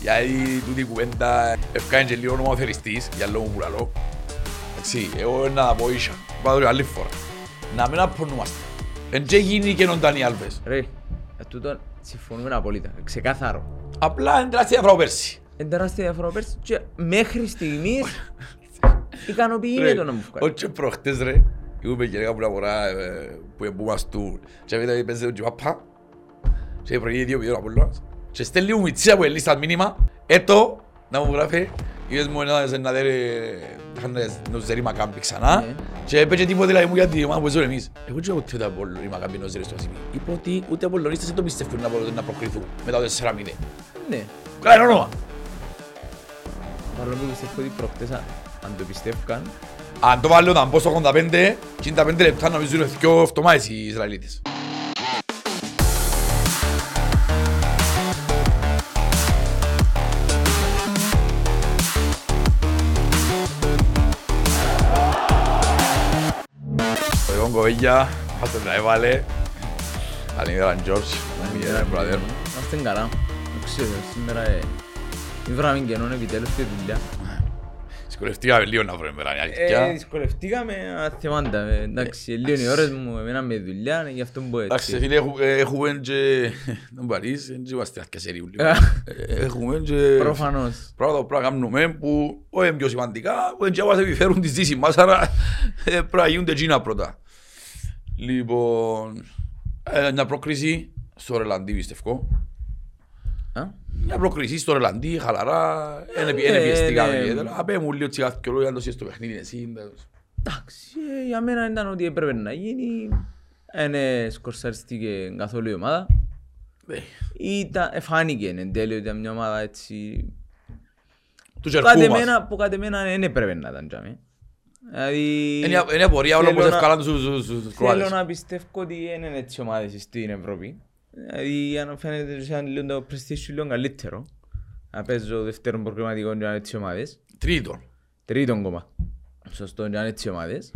Γιατί τούτη η κουβέντα ευκάνε και λίγο νομοθεριστής, για λόγω που λαλώ. Εντάξει, εγώ να τα πω ίσα, πάω το άλλη φορά. Να μην απονούμαστε. Εν και γίνει και τον Ντάνι Άλβες. Ρε, ε, τούτο συμφωνούμε απολύτα. Ξεκάθαρο. Απλά είναι τεράστια διαφορά από πέρσι. Είναι τεράστια διαφορά πέρσι και μέχρι στιγμής ικανοποιείται το να μου βγάλει. Όχι προχτές ρε, ήμουν και λίγα φορά ε, που εμπούμαστούν και μετά παίζε τον Τζιπάπα και προηγεί δύο βίντεο από όλους και στέλνει μου μητσία που ελίστα μήνυμα έτο να μου γράφει είπες μου ένα να δέρει νοζερή μακάμπι ξανά Ναι. και έπαιξε τίποτε δηλαδή μου για τη ομάδα που ζούμε εμείς εγώ και ούτε από η μακάμπι νοζερή στο σημείο είπα ότι ούτε από λονίστες δεν το πιστεύουν να μπορούν να προκριθούν μετά το τέσσερα μήνες Ναι. Καλά είναι όνομα Παρόλο που πιστεύω ότι προχτές αν αν το πιστεύκαν, Αν το βάλω να μπω στο 85 και είναι τα 5 λεπτά νομίζω είναι δυο εβδομάδες οι Ισραηλίτες. Λοιπόν κοβέγια, μας τον έβαλε. Καλημέρα Τζόρτζ, καλημέρα brother. είμαστε καλά. Δεν ξέρω, σήμερα ε, βράμε καινόν επιτέλους στη δουλειά. Δυσκολευτήκαμε λίγο να βρούμε μέρα, είναι Ε, αλήθεια. δυσκολευτήκαμε, αλλά θυμάντα. ε, Εντάξει, λίγο οι ώρες μου εμένα με δουλειά, γι' αυτό μπορώ Εντάξει έτσι. φίλε, έχου- ε, έχουμε και... Δεν μπορείς, δεν είμαστε αρκεσεροί λίγο. Ε. Ε, Έχουμε και... Προφανώς. πράγματα που πρέπει να κάνουμε που όχι είναι πιο σημαντικά, που είναι και μας επιφέρουν τη ζήση μας, άρα ε, πρέπει να γίνονται εκείνα πρώτα. Λοιπόν, ε, μια πρόκριση στο Ρελαντί πιστεύω. Α; Μια πρόκριση στο Ρελαντί, χαλαρά, δεν ναι, πιεστήκαμε ναι. ιδιαίτερα. Απέ μου λίγο τσιγάθηκε λόγια, αν το σύστο παιχνίδι εσύ. Εντάξει, ε, για μένα ήταν ότι έπρεπε να γίνει. Δεν σκορσαριστήκε καθόλου η ομάδα. Ε, Ήταν, εφάνηκε εν τέλει ότι ήταν μια ομάδα έτσι... Τους Κάτι τσερκού μας. εμένα, που κάτι εμένα δεν έπρεπε να ήταν τζάμι. Δηλαδή... Είναι η- Είναι η απορία όλα που θέλω δεν να- ευκάλαν τους- τους- τους Θέλω Κροάτες. να πιστεύω ότι δεν είναι έτσι ομάδες στην Ευρώπη. Δηλαδή, αν φαίνεται σαν λίγο το prestige λίγο καλύτερο. Να παίζω δεύτερον προγραμματικό και να είναι έτσι ομάδες. Τρίτον. Τρίτον κόμμα. Σωστό, και να είναι έτσι ομάδες.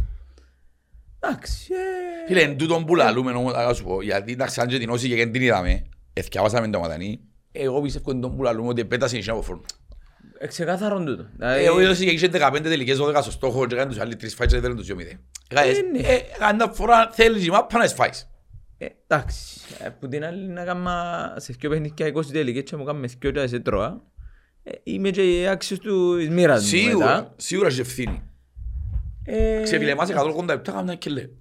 Εντάξει, ε, Φίλε, εν τούτον που λαλούμε όμως, θα σου πω, γιατί εντάξει, αν και την όση και δεν την είδαμε, εθιάβασαμε το ματανί, εγώ πιστεύω εν τούτον που λαλούμε ότι πέτασε η από φόρμα. ε, ξεκάθαρον τούτο. Ε, Δηλαδή, Ο ίδιος είχε 15 τελικές 12 στο στόχο και έκανε τους άλλοι τρεις φάιτς και δεν τους 2-0. Έκανες, ναι. ε, Κάντα φορά θέλεις η μάπα να σφάεις. ε, εντάξει, ε, που την άλλη να κάμα σε δυο παιχνίδια 20 τελικές και μου κάνουμε δυο και σε τρώα. Ε, Είμαι και άξιος του της μοίρας μου Σίγουρα, μετά. σίγουρα έχει ευθύνη. Ε, Ξεφίλε, εμάς 180 λεπτά κάνουμε και λέει.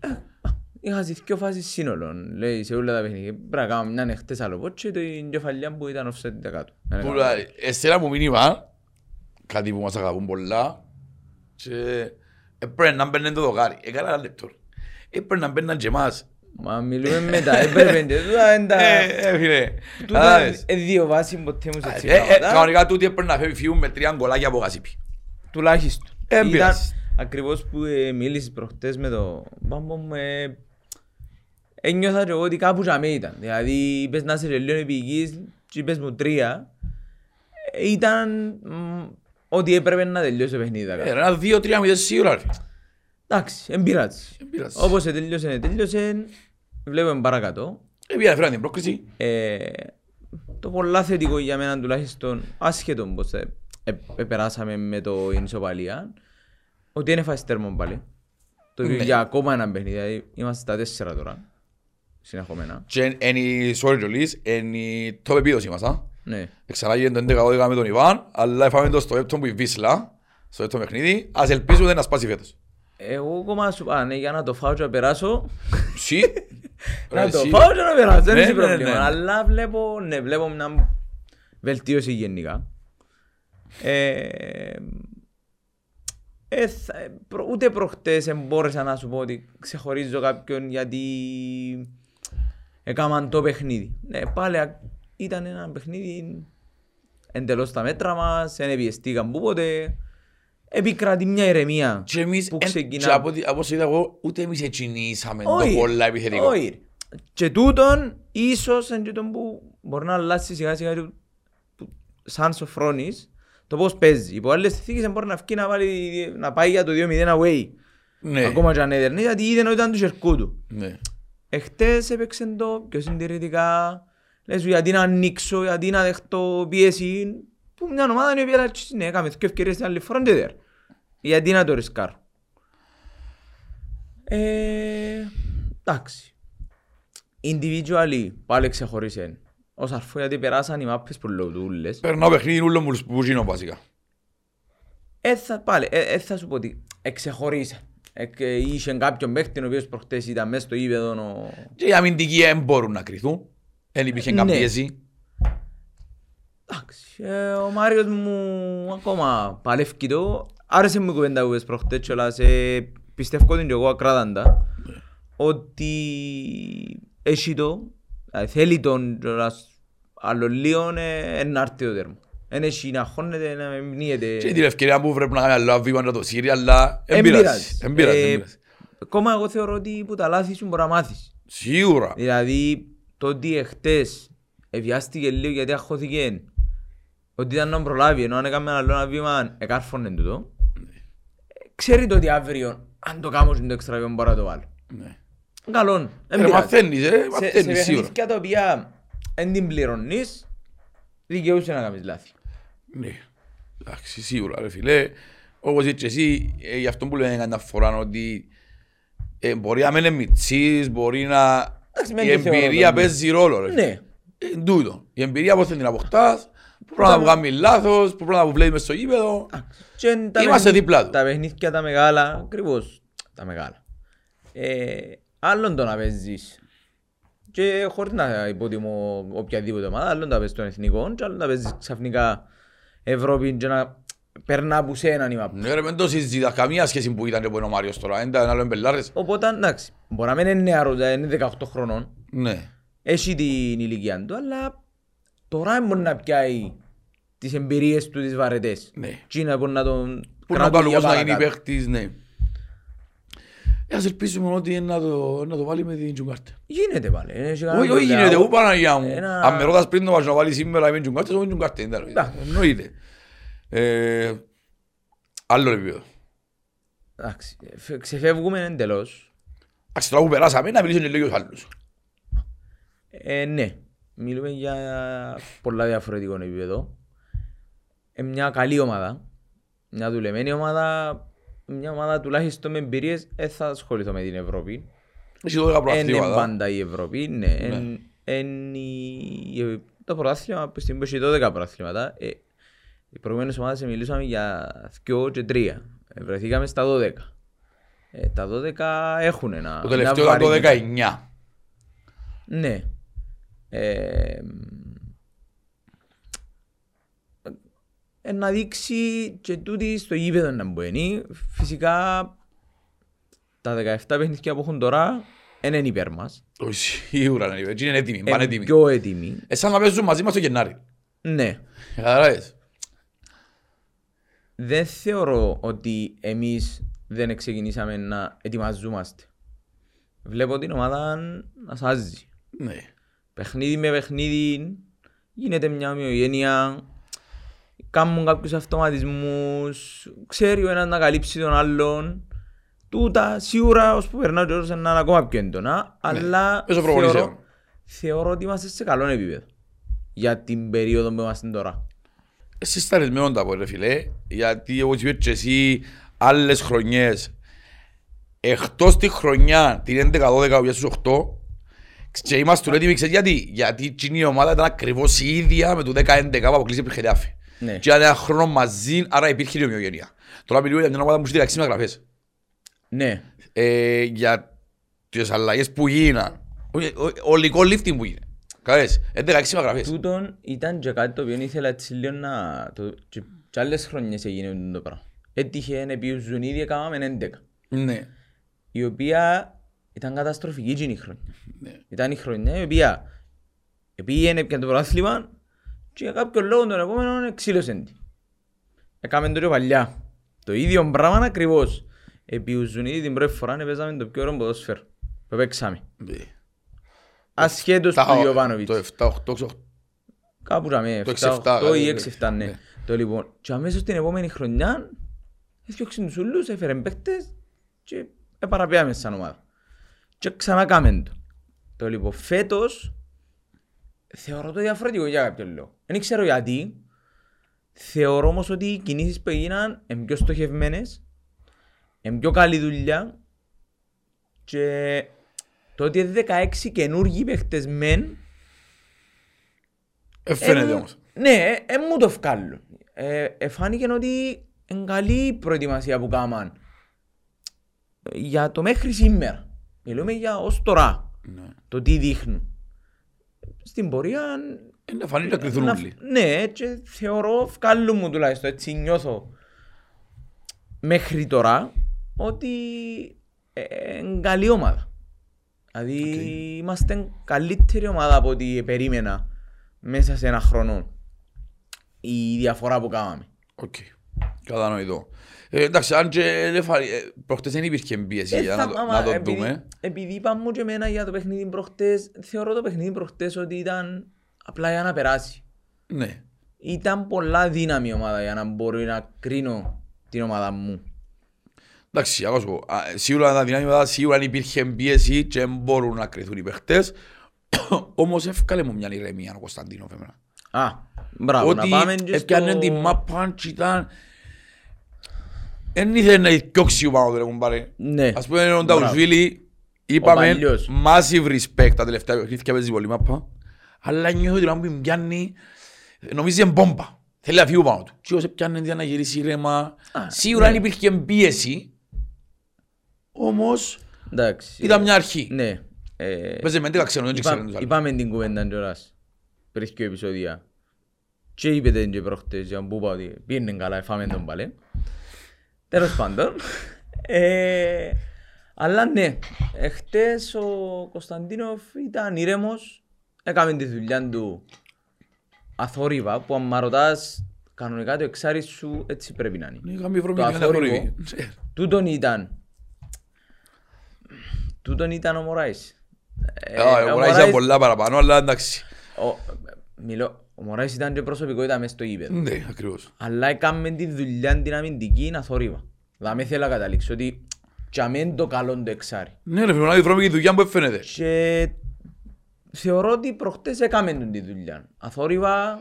Είχα δει δυο φάσεις σύνολων, λέει, σε όλα τα παιχνίδια. Πρέπει να κάνουμε μια χτες άλλο πότσο και την κεφαλιά που ήταν offset δεκάτου. Δεν Που έκανα. λέει, Εστέλα μου μήνυμα, κάτι που μας αγαπούν πολλά, και έπρεπε να μπαίνουν το δοκάρι. Έκανα ένα λεπτό. Έπρεπε να μπαίνουν και εμάς. Μα μιλούμε μετά, έπρεπε και τούτα είναι τα... Ε, ε, φίλε. Τούτα κατάλαβες. είναι δύο βάσεις ποτέ μου σε έτσι Ε, ε, πράγματα. Κανονικά τούτοι έπρεπε να φεύγει φύγουν με τρία γκολάκια από γασίπι. Τουλάχιστον. Ε, Ήταν πειράζει. ακριβώς που ε, μίλησες προχτές με το μπάμπο μου, ε, ένιωθα και εγώ ότι κάπου για μέ ήταν. Δηλαδή είπες να είσαι και λίγο επικείς και είπες μου τρία. Ε, Ήταν μ, ότι έπρεπε να τελειώσει το παιχνίδι. τα Ε, κάτω. Ένα δύο-τρία μηδέν σίγουρα. ρε. Εντάξει, δεν πειράζει. Δεν πειράζει. Όπως τελειώσε, τελειώσε. Βλέπουμε παρακάτω. Ε, πήγα, φέραν την πρόκριση. Ε, το πολλά θετικό για μένα τουλάχιστον, άσχετο πως ε, ε, ε, περάσαμε με το ισοπαλία, ότι είναι φάση τέρμον πάλι. Το Ναι. για ακόμα ένα παιχνίδι, δηλαδή είμαστε στα τέσσερα τώρα, συνεχόμενα. Και είναι η sorry Τζολής, είναι η top επίδοση μας. α. Ναι. Ξανά γίνεται το 11-12 με τον Ιβάν, αλλά έφαμε το στο έπτον που η Βίσλα, στο έπτον παιχνίδι. Ας ελπίζουμε να σπάσει φέτος. Εγώ ακόμα σου είπα, ναι, για να το φάω και να περάσω, Σι. να το Εσύ. φάω και να περάσω, δεν Ναι, έχει ναι, πρόβλημα. ναι. Αλλά βλέπω, ναι, βλέπω μια βελτίωση γενικά. Ε, ε, θα- ε, προ- ούτε προχτές ε, μπόρεσα να σου πω ότι ξεχωρίζω κάποιον γιατί έκαναν το παιχνίδι. Ναι, πάλι α- ήταν ένα παιχνίδι εντελώς στα μέτρα μας, δεν πιεστήκαν που ποτέ. Επικρατεί μια ηρεμία Και εμείς, που εν- ξεκινά. και από ό,τι- από όσο είδα εγώ, ούτε εμείς ετσινήσαμε το Όχι, πολλά επιθετικό. όχι. Και τούτον ίσως είναι τούτον που μπορεί να αλλάξει σιγά σιγά του- που- σαν σοφρόνης το πώς παίζει. Υπό άλλες συνθήκες μπορεί να βγει να, βάλει, να πάει για το 2-0 away. Ναι, Ακόμα και αν έδερνε γιατί είδε ότι ήταν του χερκού του. ναι. Εχθές έπαιξε το πιο συντηρητικά. Λες σου γιατί να ανοίξω, γιατί να δεχτώ πίεση. Που που μια ομάδα η οποία λέει ναι, έκαμε δύο ευκαιρίες την άλλη φορά, δεν δέρ. Γιατί να το ρισκάρω. Ε, εντάξει. Individually πάλι ξεχωρίσε. Ως αρφό γιατί περάσαν οι μάπες που λογδούλες. Περνάω παιχνίδι ούλο μου που γίνω βασικά. Ε, θα, πάλι, ε, ε, θα σου πω ότι εξεχωρίσε. Ε, και είχε κάποιον παίχτη ο οποίος προχτές ήταν μέσα στο ύπεδο. Ο... Και οι αμυντικοί δεν μπορούν να κρυθούν. Δεν υπήρχε Ναι. καμία πίεση. Εντάξει, ε, ο Μάριος μου ακόμα παλεύκει το. Άρεσε μου η κουβέντα που είπες προχτές κιόλας. Ε, πιστεύω την και εγώ ακράδαντα. Ότι έχει το, δηλαδή θέλει τον κιόλας άλλο λίγο ε, να έρθει το τέρμα. Εν έχει να χώνεται, να μην πνίγεται. Και την ευκαιρία που πρέπει να κάνει άλλο βήμα να το σύρει, αλλά Εν δεν πειράζει. πειράζει. Εν πειράζει, εν Ε, πειράζει. Ακόμα εγώ θεωρώ ότι που τα λάθη σου μπορεί να μάθεις. Σίγουρα. Δηλαδή το ότι εχτες ευιάστηκε λίγο γιατί αχώθηκε ότι ήταν να προλάβει ενώ αν έκαμε ένα άλλο ένα βήμα εκάρφωνε τούτο ξέρει το ότι αύριο αν το κάνω στο έξτρα βήμα μπορεί να το βάλω. Ναι. Καλό, δεν Ε, πειράζει. Μαθαίνεις, ε, Σε, σε μαθαίνεις σίγουρα. παιχνίδια τα οποία δεν την πληρώνεις δικαιούσε να κάνεις λάθη. Ναι. Εντάξει, σίγουρα ρε φίλε. Όπως είπες και εσύ, ε, γι' αυτό που λέμε κανένα φορά ότι ε, μπορεί να μην είναι μητσής, μπορεί να... Εντάξει, Η μεν το θεωρώ εμπειρία το, ναι. παίζει ρόλο ρε. Ναι, Ε, τούτο. Η εμπειρία πώς θα την αποκτάς, που πρέπει να που κάνει λάθος, που πρέπει να που βλέπεις μες στο γήπεδο. Και εν τα Είμαστε παιχνίδια- δίπλα του. Τα παιχνίδια τα μεγάλα, ακριβώς τα μεγάλα. Ε, άλλον το να παίζεις και χωρίς να υποτιμώ οποιαδήποτε ομάδα, άλλον τα παίζεις των εθνικών και άλλον τα παίζεις ξαφνικά Ευρώπη και να περνά από σένα η μάπα. Ναι ρε, δεν το συζητά καμία σχέση που ήταν και που είναι ο Μάριος τώρα. Είναι ένα άλλο εμπελάρες. Οπότε εντάξει, μπορεί να μην είναι νεαρός, δηλαδή είναι 18 χρονών, Ναι. έχει την ηλικία του, αλλά τώρα μπορεί να πιάει τις εμπειρίες του τις βαρετές. Ναι. Τι είναι που να τον Που να κρατούν βάλω για πώς να γίνει παρακάτω. παίχτης, ναι. Ε, Ας ελπίσουμε ότι είναι να το, να το βάλει με την Τζουγκάρτε. Γίνεται πάλι. ε, έχει κανένα Όχι, όχι πρόβλημα. γίνεται, ού Παναγιά μου. Ένα- Αν με ρωτάς πριν το βάζω να βάλει σήμερα με την Τζουγκάρτε, όχι Τζουγκάρτε, δεν Εντάξει. εννοείται. Ε, Άλλο επίπεδο. Εντάξει, φε- ξεφεύγουμε εντελώς. Εντάξει, τώρα που περάσαμε, να μιλήσουμε και λίγο για τους άλλους. Ε, ναι, μιλούμε για πολλά διαφορετικό επίπεδο. Ε, μια καλή ομάδα, μια δουλεμένη ομάδα, μια ομάδα τουλάχιστον με εμπειρίες, δεν θα ασχοληθώ με την Ευρώπη. Έχει 12 Είναι προαθλήματα. πάντα η Ευρώπη, ναι. Εν- εν η- το πρωτάθλημα, που στην που έχει 12 πρωταθλήματα, ε, οι προηγούμενες ομάδες μιλούσαμε για 2 και 3. Ε, βρεθήκαμε στα 12. Ε, τα 12 έχουν ένα... Το μια τελευταίο ήταν το βαρύτητα. 19. Ναι. Ε, ε, να δείξει και τούτη στο γήπεδο να μπορεί. Φυσικά τα 17 παιχνίδια που έχουν τώρα δεν είναι υπέρ μας. Όχι, Σίγουρα είναι έτσι, είναι έτοιμοι, πάνε Είναι έτοιμοι. πιο έτοιμοι. Ε, σαν να παίζουν μαζί μας το Γενάρη. Ναι. Καταλάβες. Δεν θεωρώ ότι εμείς δεν ξεκινήσαμε να ετοιμαζόμαστε. Βλέπω την ομάδα να σάζει. Ναι. παιχνίδι με παιχνίδι γίνεται μια ομοιογένεια κάνουν κάποιους αυτοματισμούς ξέρει ο ένας να καλύψει τον άλλον τούτα σίγουρα ως που περνάει ο καιρός να είναι ακόμα πιο έντονα αλλά Μέσω προπονήσεων. θεωρώ, θεωρώ ότι είμαστε σε καλό επίπεδο για την περίοδο που είμαστε τώρα Εσύ σταρισμένο τα πω ρε φίλε, γιατί όπως είπες και εσύ άλλες χρονιές, εκτός τη χρονιά την 11-12 που στους 8, και είμαστε έτοιμοι, ξέρεις γιατί, γιατί εκείνη η ομάδα ήταν ακριβώς η ίδια με το 10-11 που αποκλείσει υπήρχε διάφη. Ναι. Και ήταν ένα χρόνο μαζί, άρα υπήρχε η ομοιογένεια. Τώρα μιλούμε για μια ομάδα που έχει 16 μεταγραφές. ναι Ε, για τις αλλαγές που γίναν, ο- ο- ολικό lifting που γίνεται. Καλές, είναι 16 μεταγραφές. τούτον ήταν και κάτι το οποίο ήθελα έτσι λίγο να το, και, και άλλες χρονιές έγινε το πράγμα έτυχε επί Ζουνίδη έκαναμε 11 Ναι. η οποία ήταν καταστροφική εκείνη η χρονιά. Ναι. Ήταν η χρονιά η οποία πήγαινε πια το πρωτάθλημα και για κάποιο λόγο τον επόμενο εξήλωσε την. Έκαμε το και παλιά. Το ίδιο πράγμα ακριβώς. Επί Ουζουνίδη την πρώτη φορά παίζαμε το πιο ωραίο ποδόσφαιρο. Που παίξαμε. Ναι. Ασχέτως του Ιωβάνοβιτς. Το 7-8 Κάπου ραμε, Το 7, 6-7, 8 ή ναι. 6-7, ναι. Ναι. Το λοιπόν, και αμέσως την επόμενη χρονιά έφτιαξε τους ούλους, έφερε παίκτες και επαραπέαμε σαν ομάδα. Και ξανά κάμεν το. Το λοιπόν, φέτος θεωρώ το διαφορετικό για κάποιο λόγο. Δεν ξέρω γιατί. Θεωρώ όμως ότι οι κινήσεις που έγιναν είναι πιο στοχευμένες, είναι πιο καλή δουλειά και το ότι είναι 16 καινούργιοι παίχτες μεν Ε, φαίνεται ε, όμως. Ναι, ε, μου το ευκάλλουν. Ε, ε, φάνηκε ότι είναι καλή η προετοιμασία που κάμαν για το μέχρι σήμερα. Μιλούμε για ως τώρα, Ναι. το τι δείχνουν. Στην πορεία Ε, Να φανεί να κρυθούν να- όλοι. Ναι, και θεωρώ, βγάλουν μου τουλάχιστον, έτσι νιώθω μέχρι τώρα, ότι ε, είναι καλή ομάδα. Δηλαδή είμαστε καλύτερη ομάδα από ό,τι περίμενα μέσα σε ένα χρόνο η διαφορά που κάναμε. Οκ. Κατανοητό. Ε, εντάξει, αν και δεν φα- ε, προχτές δεν υπήρχε πίεση Ε, για θα- να, το- άμα, να το επειδή- δούμε. Επειδή είπα μου και εμένα για το παιχνίδι προχτές, θεωρώ το παιχνίδι προχτές ότι ήταν απλά για να περάσει. Ναι. Ήταν πολλά δύναμη η ομάδα για να μπορεί να κρίνω την ομάδα μου. Εντάξει, ακόμα σου πω. Α, Σίγουρα ήταν δυνάμει μετά, σίγουρα υπήρχε πίεση και δεν μπορούν να κρυθούν οι παίχτες. Όμως εύκαλε μου μια ηρεμία ο Κωνσταντίνοφ εμένα. Α, μπράβο, Ότι να πάμε και στο... έπιανε τη μάπα και ήταν... Εν ήθελε να διώξει ο πάνω του ρε κουμπάρε. Ναι. Ας πούμε ο Μπράβο. Νταουσβίλη είπαμε παλιός. massive respect τα τελευταία παιχνίδια παίζει πολύ μάπα. Αλλά νιώθω ότι να μου πιάνει, νομίζει είναι μπόμπα. Θέλει να φύγει πάνω του. Και όσο πιάνει για να γυρίσει ήρεμα. Σίγουρα ναι. αν υπήρχε πίεση, όμως Εντάξει. ήταν μια αρχή. Ναι. Ε, Παίζει με 11 ξένο, δεν είπα- ξέρω τους άλλους. Είπαμε την κουβέντα κιόλας πριν και επεισόδια. Και είπετε και προχτές για που είπα ότι πήγαινε καλά, έφαμε τον παλέ. Τέλος πάντων. Ε, αλλά ναι, εχθές ο Κωνσταντίνοφ ήταν ήρεμος, έκαμε τη δουλειά του αθόρυβα, που αν μ' ρωτάς κανονικά το εξάρι σου έτσι πρέπει να είναι. Ναι, Είχαμε βρω Το μια αθόρυβο. θόρυβη. Τούτον ήταν. Τούτον ήταν ο Μωράης. Ε, Α, ο Ο Μωράης ήταν πολλά παραπάνω, αλλά εντάξει. ο- Μιλώ, ο Μωράης ήταν και προσωπικότητα μες στο γήπεδο. Ναι, ακριβώς. Αλλά έκαμε τη δουλειά την αμυντική να θορύβα. Δηλαδή θέλω να καταλήξω ότι για μεν το καλό το εξάρι. Ναι, ρε φίλε, να βρούμε και τη δουλειά που φαίνεται. Και θεωρώ ότι προχτές έκαμε τον τη δουλειά. Αθόρυβα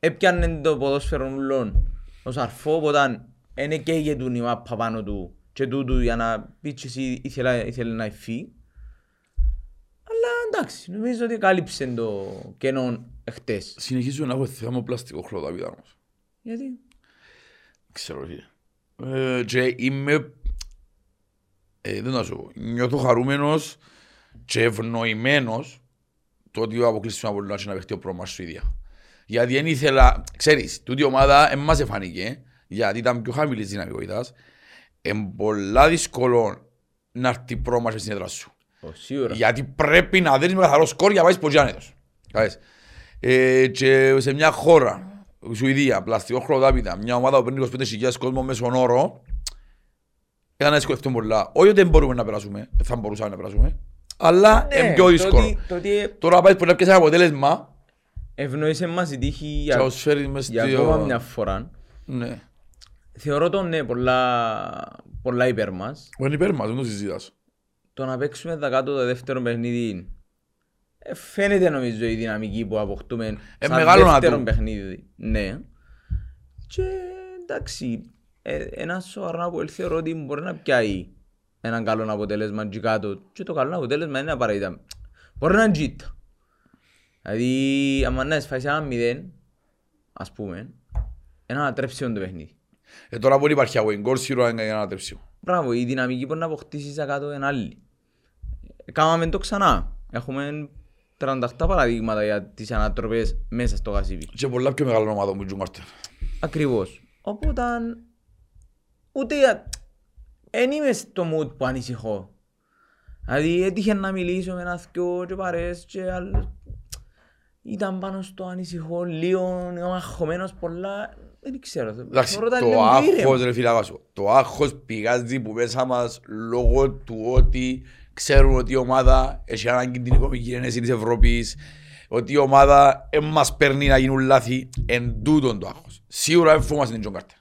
έπιανε το ποδόσφαιρο ουλών ως αρφό, οπότε είναι και για του η μάπα πάνω του και τούτου για να πεις και εσύ ήθελα, ήθελε να υφεί. Αλλά εντάξει, νομίζω ότι κάλυψε το κενό εχθές. Συνεχίζω να έχω θέμα πλαστικό χλωδαβίδα όμως. Γιατί; Ξέρω φίλε. Ε, και είμαι, ε, δεν να σου πω, νιώθω χαρούμενος και ευνοημένος το ότι αποκλείσουμε από να παίχτει ο πρόμας σου ίδια. Γιατί δεν ήθελα, ξέρεις, τούτη η ομάδα δεν μας εφανήκε, γιατί ήταν πιο χαμηλής δυναμικότητας. Είναι πολλά δύσκολο να έρθει πρόμας στην έδρα σου. Ο, σίγουρα. Γιατί πρέπει να δεις με καθαρό σκορ για να πάεις ποτζάνετος. Κατάλαβες. Ε, και σε μια χώρα, Σουηδία, πλαστικό χρονοτάπητα, μια ομάδα που παίρνει 25.000 κόσμο μέσον όρο, ήταν να σκεφτούμε πολλά. Όχι ότι δεν μπορούμε να περάσουμε, θα μπορούσαμε να περάσουμε, αλλά Ναι, είναι πιο το δύσκολο. ότι- Το ότι Τώρα πάει που να πιέσει ένα αποτέλεσμα ευνοήσε μας η τύχη και για, να τους φέρεις μες για στο- ακόμα μια φορά. Ναι. Θεωρώ το ναι πολλά, πολλά υπέρ μας. Είναι υπέρ μας, δεν το συζητάς. Το να παίξουμε δακάτω το δεύτερο παιχνίδι ε, φαίνεται νομίζω η δυναμική που αποκτούμε Ε, σαν μεγάλο να δεύτερο του. παιχνίδι. Ναι. Και εντάξει, ε, ένα σοβαρό που θεωρώ ότι μπορεί να πιάει έναν καλό αποτέλεσμα και κάτω. Και το καλό αποτέλεσμα είναι απαραίτητα. Μπορεί να είναι τζίτα. Δηλαδή, άμα να εσφάσεις ένα μηδέν, ας πούμε, ένα ανατρέψιο το παιχνίδι. Ε, τώρα που υπάρχει away goal, σίγουρα είναι για να τρέψει. Μπράβο, η δυναμική μπορεί να αποκτήσεις κάτω είναι άλλη. Κάμαμε το ξανά. Έχουμε 38 παραδείγματα για τις ανατροπές μέσα στο γασίβι. Και πολλά πιο μεγάλο ομάδα μου, Τζουγκάρτερ. Ακριβώς. Οπότε, ούτε για... Εν είμαι στο mood που ανησυχώ. Δηλαδή έτυχε να μιλήσω με ένας θκιο και παρέες και άλλο. Ήταν πάνω στο ανησυχώ λίγο, αγχωμένος πολλά. Δεν ξέρω. Εντάξει, Θεωρώ τα το λίγο άγχος ήρεμα. ρε φίλα σου, το άγχος πηγάζει που μέσα μας λόγω του ότι ξέρουν ότι η ομάδα έχει ανάγκη την οικονομική ένεση της Ευρώπης, ότι η ομάδα δεν μας παίρνει να γίνουν λάθη, εν τούτον το άγχος. Σίγουρα δεν φοβούμαστε την Τζουργκάρντεν.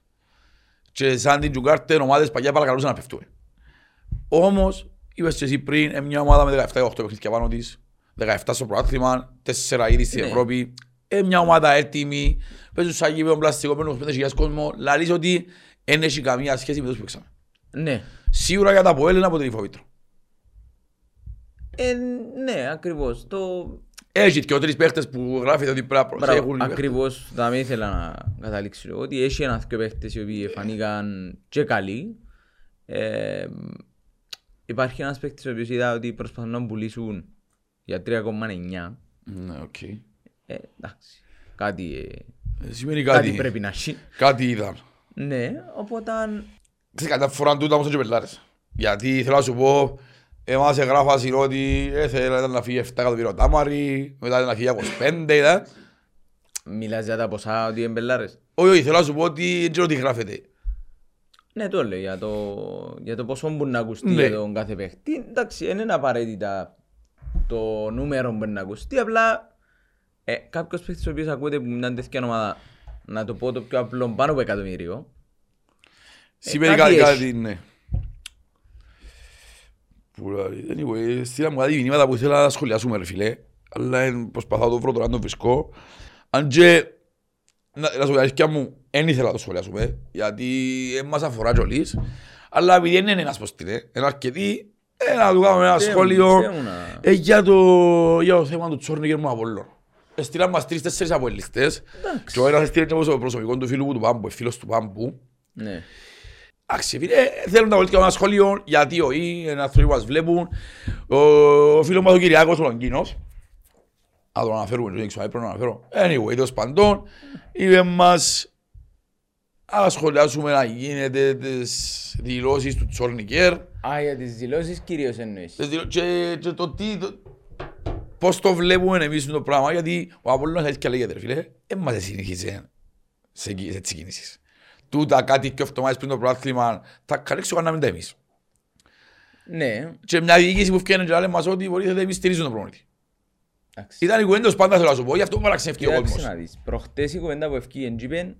Και σαν την Τζουργκάρντεν, ομάδες παλιά παρακαλούσαν να πέφτουν. Όμως, είπες και εσύ πριν, είναι μια ομάδα με 17-18 παιχνίδια πάνω της, 17 στο πρωτάθλημα, 4 ήδη στην Ναι. Ευρώπη. Ε, μια ομάδα έτοιμη, παίζουν σαν γήπεδο πλαστικό, παίρνουν 5.000 κόσμο, λαλείς ότι δεν έχει καμία σχέση με τους που παίξαμε. Ναι. Σίγουρα για τ' ΑΠΟΕΛ είναι αποτελεί φόβητρο. Ε, ναι, ακριβώς. Το... Έχει και ο τρεις παίχτες που γράφεται ότι πρέπει να Μπράβο, προσέχουν. οι παίχτες. ακριβώς, θα με ήθελα να καταλήξω εγώ, ότι έχει ένα δύο παίχτες οι οποίοι φανήκαν και καλοί. Ε, υπάρχει ένας παίχτης ο οποίος είδα ότι προσπαθούν να πουλήσουν για 3,9. Ναι, οκ. Ε, εντάξει, κάτι, ε, Ε, Σημαίνει κάτι κάτι, πρέπει να έχει. κάτι είδαν. Ναι, οπότε Ξέρεις, κατά φορά τούτα όμως είναι και πελάρες. Γιατί θέλω να σου πω, εμάς εγγράφασαν ότι ε, θέλει να φύγει 7 εκατομμύρια τάμαρι, μετά να φύγει 25, είδα. μιλάς για τα ποσά ότι είναι μπελάρες. Όχι, όχι, θέλω να σου πω ότι δεν ξέρω τι γράφεται. Ναι, το λέω για το, για το πόσο μπορεί να ακουστεί Ναι. για τον κάθε παίχτη. Εντάξει, δεν είναι απαραίτητα το νούμερο που μπορεί να ακουστεί, απλά ε, κάποιος παίχτης ο οποίος ακούεται που μια τέτοια ομάδα, να το πω το πιο απλό, πάνω από εκατομμύριο, Σημαίνει κάτι κάτι, έχει. κάτι, ναι. Που λέει, anyway, στείλα μου κάτι μηνύματα που ήθελα να σχολιάσουμε ρε φίλε, αλλά εν προσπαθώ να το βρω τώρα να το βρισκώ. Αν και, να, να σου πω την αλήθεια μου, δεν ήθελα να το σχολιάσουμε, γιατί δεν μας αφορά κιόλις, αλλά επειδή δεν είναι ένας πως την είναι αρκετοί, ε, να του κάνουμε ένα Τε- σχόλιο τε μου να- ε, για, το, για το θέμα του Τσόρνικερ μου Απόλλων. Στείλαν μας τρεις-τέσσερις αποελιστές και ο ένας έστειλε και το προσωπικός του φίλου μου του Πάμπου, ε, φίλος του Πάμπου, ναι. Εντάξει, φίλε, θέλουν να βολτιώσουν ένα σχόλιο γιατί όχι, είναι άνθρωποι που μας βλέπουν. Ο, ο φίλος μας ο Κυριάκος ο Λαγκίνος, να τον αναφέρουμε, δεν ξέρω, πρέπει να αναφέρω. Anyway, τέλος παντών, είπε μας να σχολιάσουμε να γίνεται τις δηλώσεις του Τσόρνικερ Α, για τις δηλώσεις κυρίως εννοείς. τις δηλω- και, και το τι, το, πώς το βλέπουμε εμείς το πράγμα, γιατί ο Απόλλωνας έτσι και λέγεται ρε φίλε, δεν μας συνεχίζει σε, εκεί- σε έτσι κινήσεις. Τούτα κάτι και εβδομάδες πριν το πρωτάθλημα, θα καλέξω να μην τα εμείς. Ναι, Και μια διοίκηση που φτιάχνει και λέει μας ότι μπορείτε να εμείς στηρίζουν τον προπονητή. εντάξει. Ήταν η κουβέντος πάντα θέλω να σου πω, γι' αυτό παραξενεύτηκε ο Κοίταξε κόσμος. να δεις. Προχτές η κουβέντα που ευκεί εν Τζίπεν,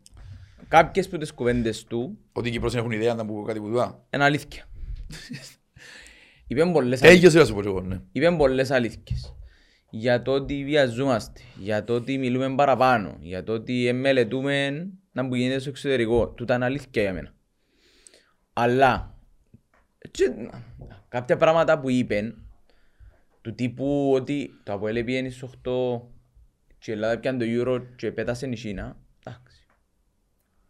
κάποιες που τις κουβέντες του, Ότι οι Κύπρος έχουν ιδέα να πω κάτι που τούτα. είναι αλήθεια. Είπεν πολλές αλήθειες. Έγιωσε να σου πω και εγώ, ναι. Είπεν πολλές αλήθειες. Για το ότι βιαζόμαστε, για το ότι μιλούμε παραπάνω, για το ότι εμελετούμε να που γίνεται στο εξωτερικό. Τούτα είναι αλήθεια για μένα. Αλλά, και, κάποια πράγματα που είπεν, του τύπου ότι το Αποέλ πήγαινε στις 8 και η Ελλάδα πιάνε το Euro και πέτασε η Κίνα, εντάξει.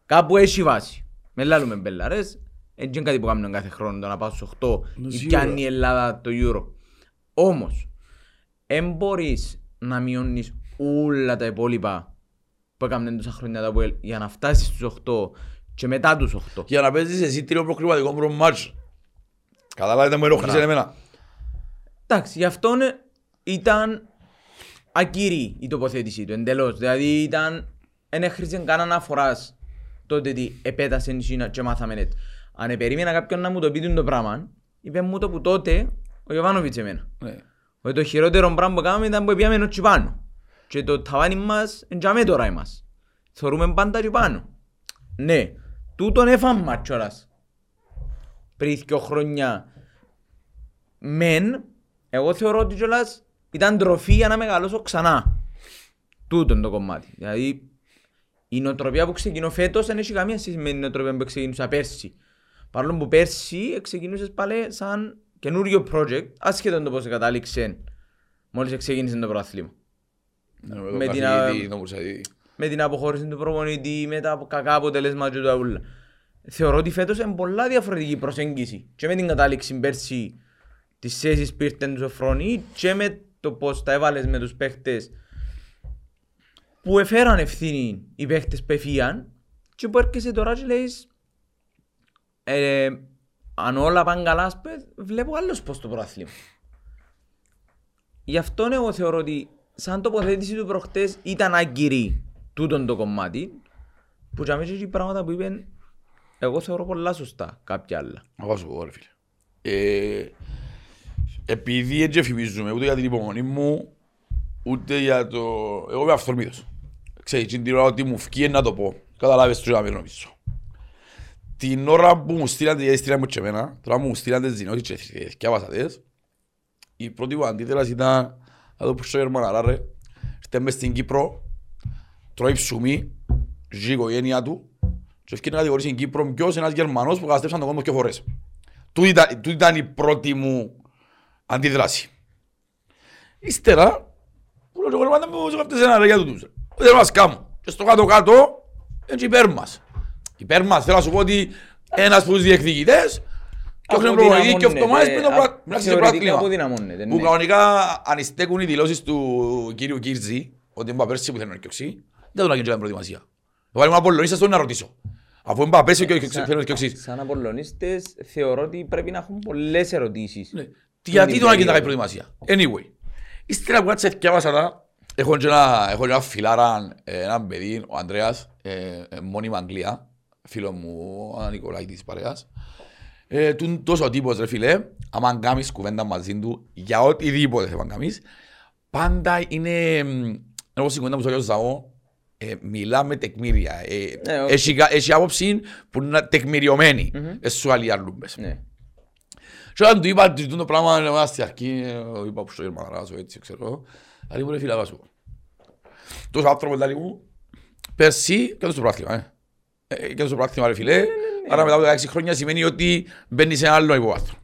Κάπου έχει βάση. Με λάλλουμε μπελαρές, δεν είναι κάτι που κάνουμε κάθε χρόνο το να πάω στους 8 ή σίγουρα. πιάνει η Ελλάδα το Euro. Όμως, δεν μπορείς να μειώνεις όλα τα υπόλοιπα που έκαναν τόσα χρόνια τα Αποέλ για να φτάσεις στους 8 και μετά τους 8. Για να παίζεις εσύ τρίο προκριματικό προμάτς. Καταλάβετε μου ενοχλήσε εμένα. Εντάξει, γι' αυτό ήταν ακύρη η τοποθέτησή του, εντελώς. Δηλαδή ήταν, δεν έχριζε καν αναφοράς τότε ότι επέτασε η Κίνα και μάθαμε έτσι. Αν περίμενα κάποιον να μου το πει το πράγμα, είπε μου το που τότε ο Ιωβάνοβιτς εμένα. Ναι. Ότι το χειρότερο πράγμα που κάναμε ήταν που πήγαμε έτσι πάνω. Και το ταβάνι μας εντιαμέ τώρα είμαστε. Θεωρούμε πάντα και πάνω. Ναι, τούτον έφαμε μας κιόλας. Πριν δυο χρόνια. Μεν, εγώ θεωρώ ότι κιόλας ήταν τροφή για να μεγαλώσω ξανά. Τούτον το κομμάτι. Δηλαδή, η νοοτροπία που ξεκινώ φέτος δεν έχει καμία σχέση με την νοοτροπία που ξεκινούσα πέρσι. Παρόλο που πέρσι ξεκινούσες πάλι σαν καινούριο project, άσχετον το πώς κατάληξε μόλις ξεκίνησε το πρωτάθλημα. Ναι, Με Με την, την α, καθηγητή, τον Κουρσαδίδη. Με την αποχώρηση του προπονητή, με τα κακά αποτελέσματα και τα ούλα. Θεωρώ ότι φέτος είναι πολλά διαφορετική προσέγγιση. Και με την κατάληξη πέρσι της θέσης που ήρθε του Σοφρόνη και με το πώς τα έβαλες με τους παίχτες που εφέραν ευθύνη οι παίχτες που εφύγαν και που έρχεσαι τώρα και λέεις ε, αν όλα πάνε καλά ας πούμε, βλέπω άλλος πώς το πρωτάθλημα. Γι' αυτό εγώ θεωρώ ότι σαν τοποθέτηση του προχτές ήταν άγκυρη τούτον το κομμάτι που για μέσα οι πράγματα που είπαν εγώ θεωρώ πολλά σωστά κάποια άλλα. Να πάω σου πω ρε φίλε. Ε, επειδή δεν διαφημίζουμε ούτε για την υπομονή μου, ούτε για το... Εγώ είμαι αυθορμήτος. Ξέρεις, την ώρα ότι μου φκεί να το πω. Καταλάβες το να μην νομίζω. Την ώρα που μου στείλαν, γιατί στείλαν μου και εμένα, τώρα μου στείλαν τις δυνότητες και θυκιάβασα τις, η πρώτη μου αντίδραση ήταν να το πούσω Γερμαναρά ρε. Ήρθε μες στην Κύπρο, τρώει ψουμί, ζει η οικογένεια του και ευκεί να κατηγορήσει στην Κύπρο ποιος ένας Γερμανός που καταστρέψαν τον κόσμο και φορές. Τούτη ήταν, τούτη ήταν η πρώτη μου αντίδραση. Ύστερα, που λέω εγώ πάντα μου αυτές ένα ρε για τούτους. Δεν μας κάνουν. Και στο κάτω-κάτω, έτσι υπέρ μας. Υπέρ μας, θέλω να σου πω ότι ένας από τους διεκδικητές και όχι προπονητή και αυτομάτως πριν το πρά- να σε Θεωρητικά πράτλημα. αποδυναμώνεται. Που ναι. κανονικά αν στέκουν οι δηλώσεις του κύριου Κίρτζη ότι είναι παπέρσι που θέλει να αρκιοξεί, δεν τον κάνει προετοιμασία. Εγώ είμαι Απολλωνίστας, τον να ρωτήσω. Αφού είναι παπέρσι και Σαν- θέλει να αρκιοξεί. Σαν Απολλωνίστες θεωρώ ότι πρέπει να έχουν πολλές ερωτήσεις. Ναι. Τι- Γιατί τον να κάνει περίοδο. προετοιμασία; Anyway. Ύστερα που κάτσε διάβασα τα, έχω και ένα, έχω και ένα φιλάρα, ε, έναν παιδί, ο Ανδρέας, ε, ε, μόνιμη Αγγλία, φίλο μου, ο Νικολάκη της παρέας. Ε, του είναι τόσο τύπος ρε φίλε, άμα κάνεις κουβέντα μαζί του, για οτιδήποτε θέλει να κάνεις, πάντα είναι, μ, όπως στην κουβέντα που στο Ζαό, ε, μιλά με τεκμήρια. Ε, Ναι, όχι. έχει, κα- έχει άποψη που είναι τεκμηριωμένη, mm-hmm. σου αλλιάρλουμπες. Ναι. Και όταν του είπα ότι το πράγμα είναι ένα στην αρχή, ε, είπα που στο Γερμαναράσο έτσι ξέρω, αλλά μου ρε φίλε σου. Τόσο άνθρωπο λέει μου, πέρσι και το στο πράθλημα, ε. Ε, Και το στο πράθλημα ρε φίλε, άρα μετά από 16 χρόνια σημαίνει ότι μπαίνει σε ένα άλλο υποβάθρο.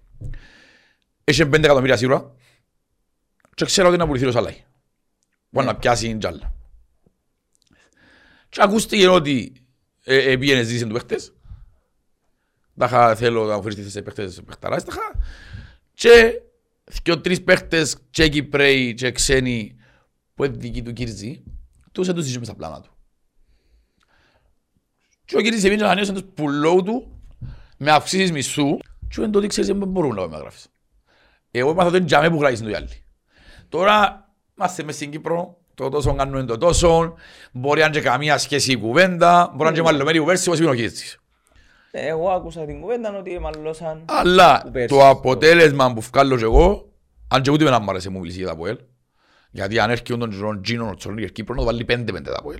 Έχεις 5 εκατομμύρια σίγουρα και ξέρω ότι είναι να πουληθεί ο Σαλάι. Μπορεί να πιάσει τζάλα. Και ακούστηκε ότι ε, ε, πήγαινε ζήτησε του παίχτες τα είχα, θέλω να φέρεις σε παίχτες παιχταράς, τα είχα. Και και ο τρεις παίχτες και Κυπρέοι και ξένοι που είναι δικοί του Κύρζη, τους δεν τους ζήσουμε στα πλάνα του. Και ο Κύρζης εμείς ανανέωσε τους πουλό του με αυξήσεις μισθού και δεν το ότι ξέρεις δεν μπορούν να με γράφεις. Εγώ έμαθα τον τζαμέ που γράφεις το οι άλλοι. Τώρα είμαστε μες στην Κύπρο, το τόσο κάνουμε το τόσο, μπορεί να είναι και καμία σχέση η κουβέντα, μπορεί να είναι και μαλλωμένη η κουβέρση, όπως είπε ο Κύρζης. Ε, Εγώ άκουσα την κουβέντα ότι μαλλώσαν. Αλλά Που πέρσι. το αποτέλεσμα που βγάλω και εγώ, αν και ούτε με να μ' άρεσε μου μιλήσει για τα ΑΠΟΕΛ, γιατί αν έρχεται τον Τζον Τζίνο ο Τσορνίγερ Κύπρος να το βάλει πέντε πέντε τα ΑΠΟΕΛ.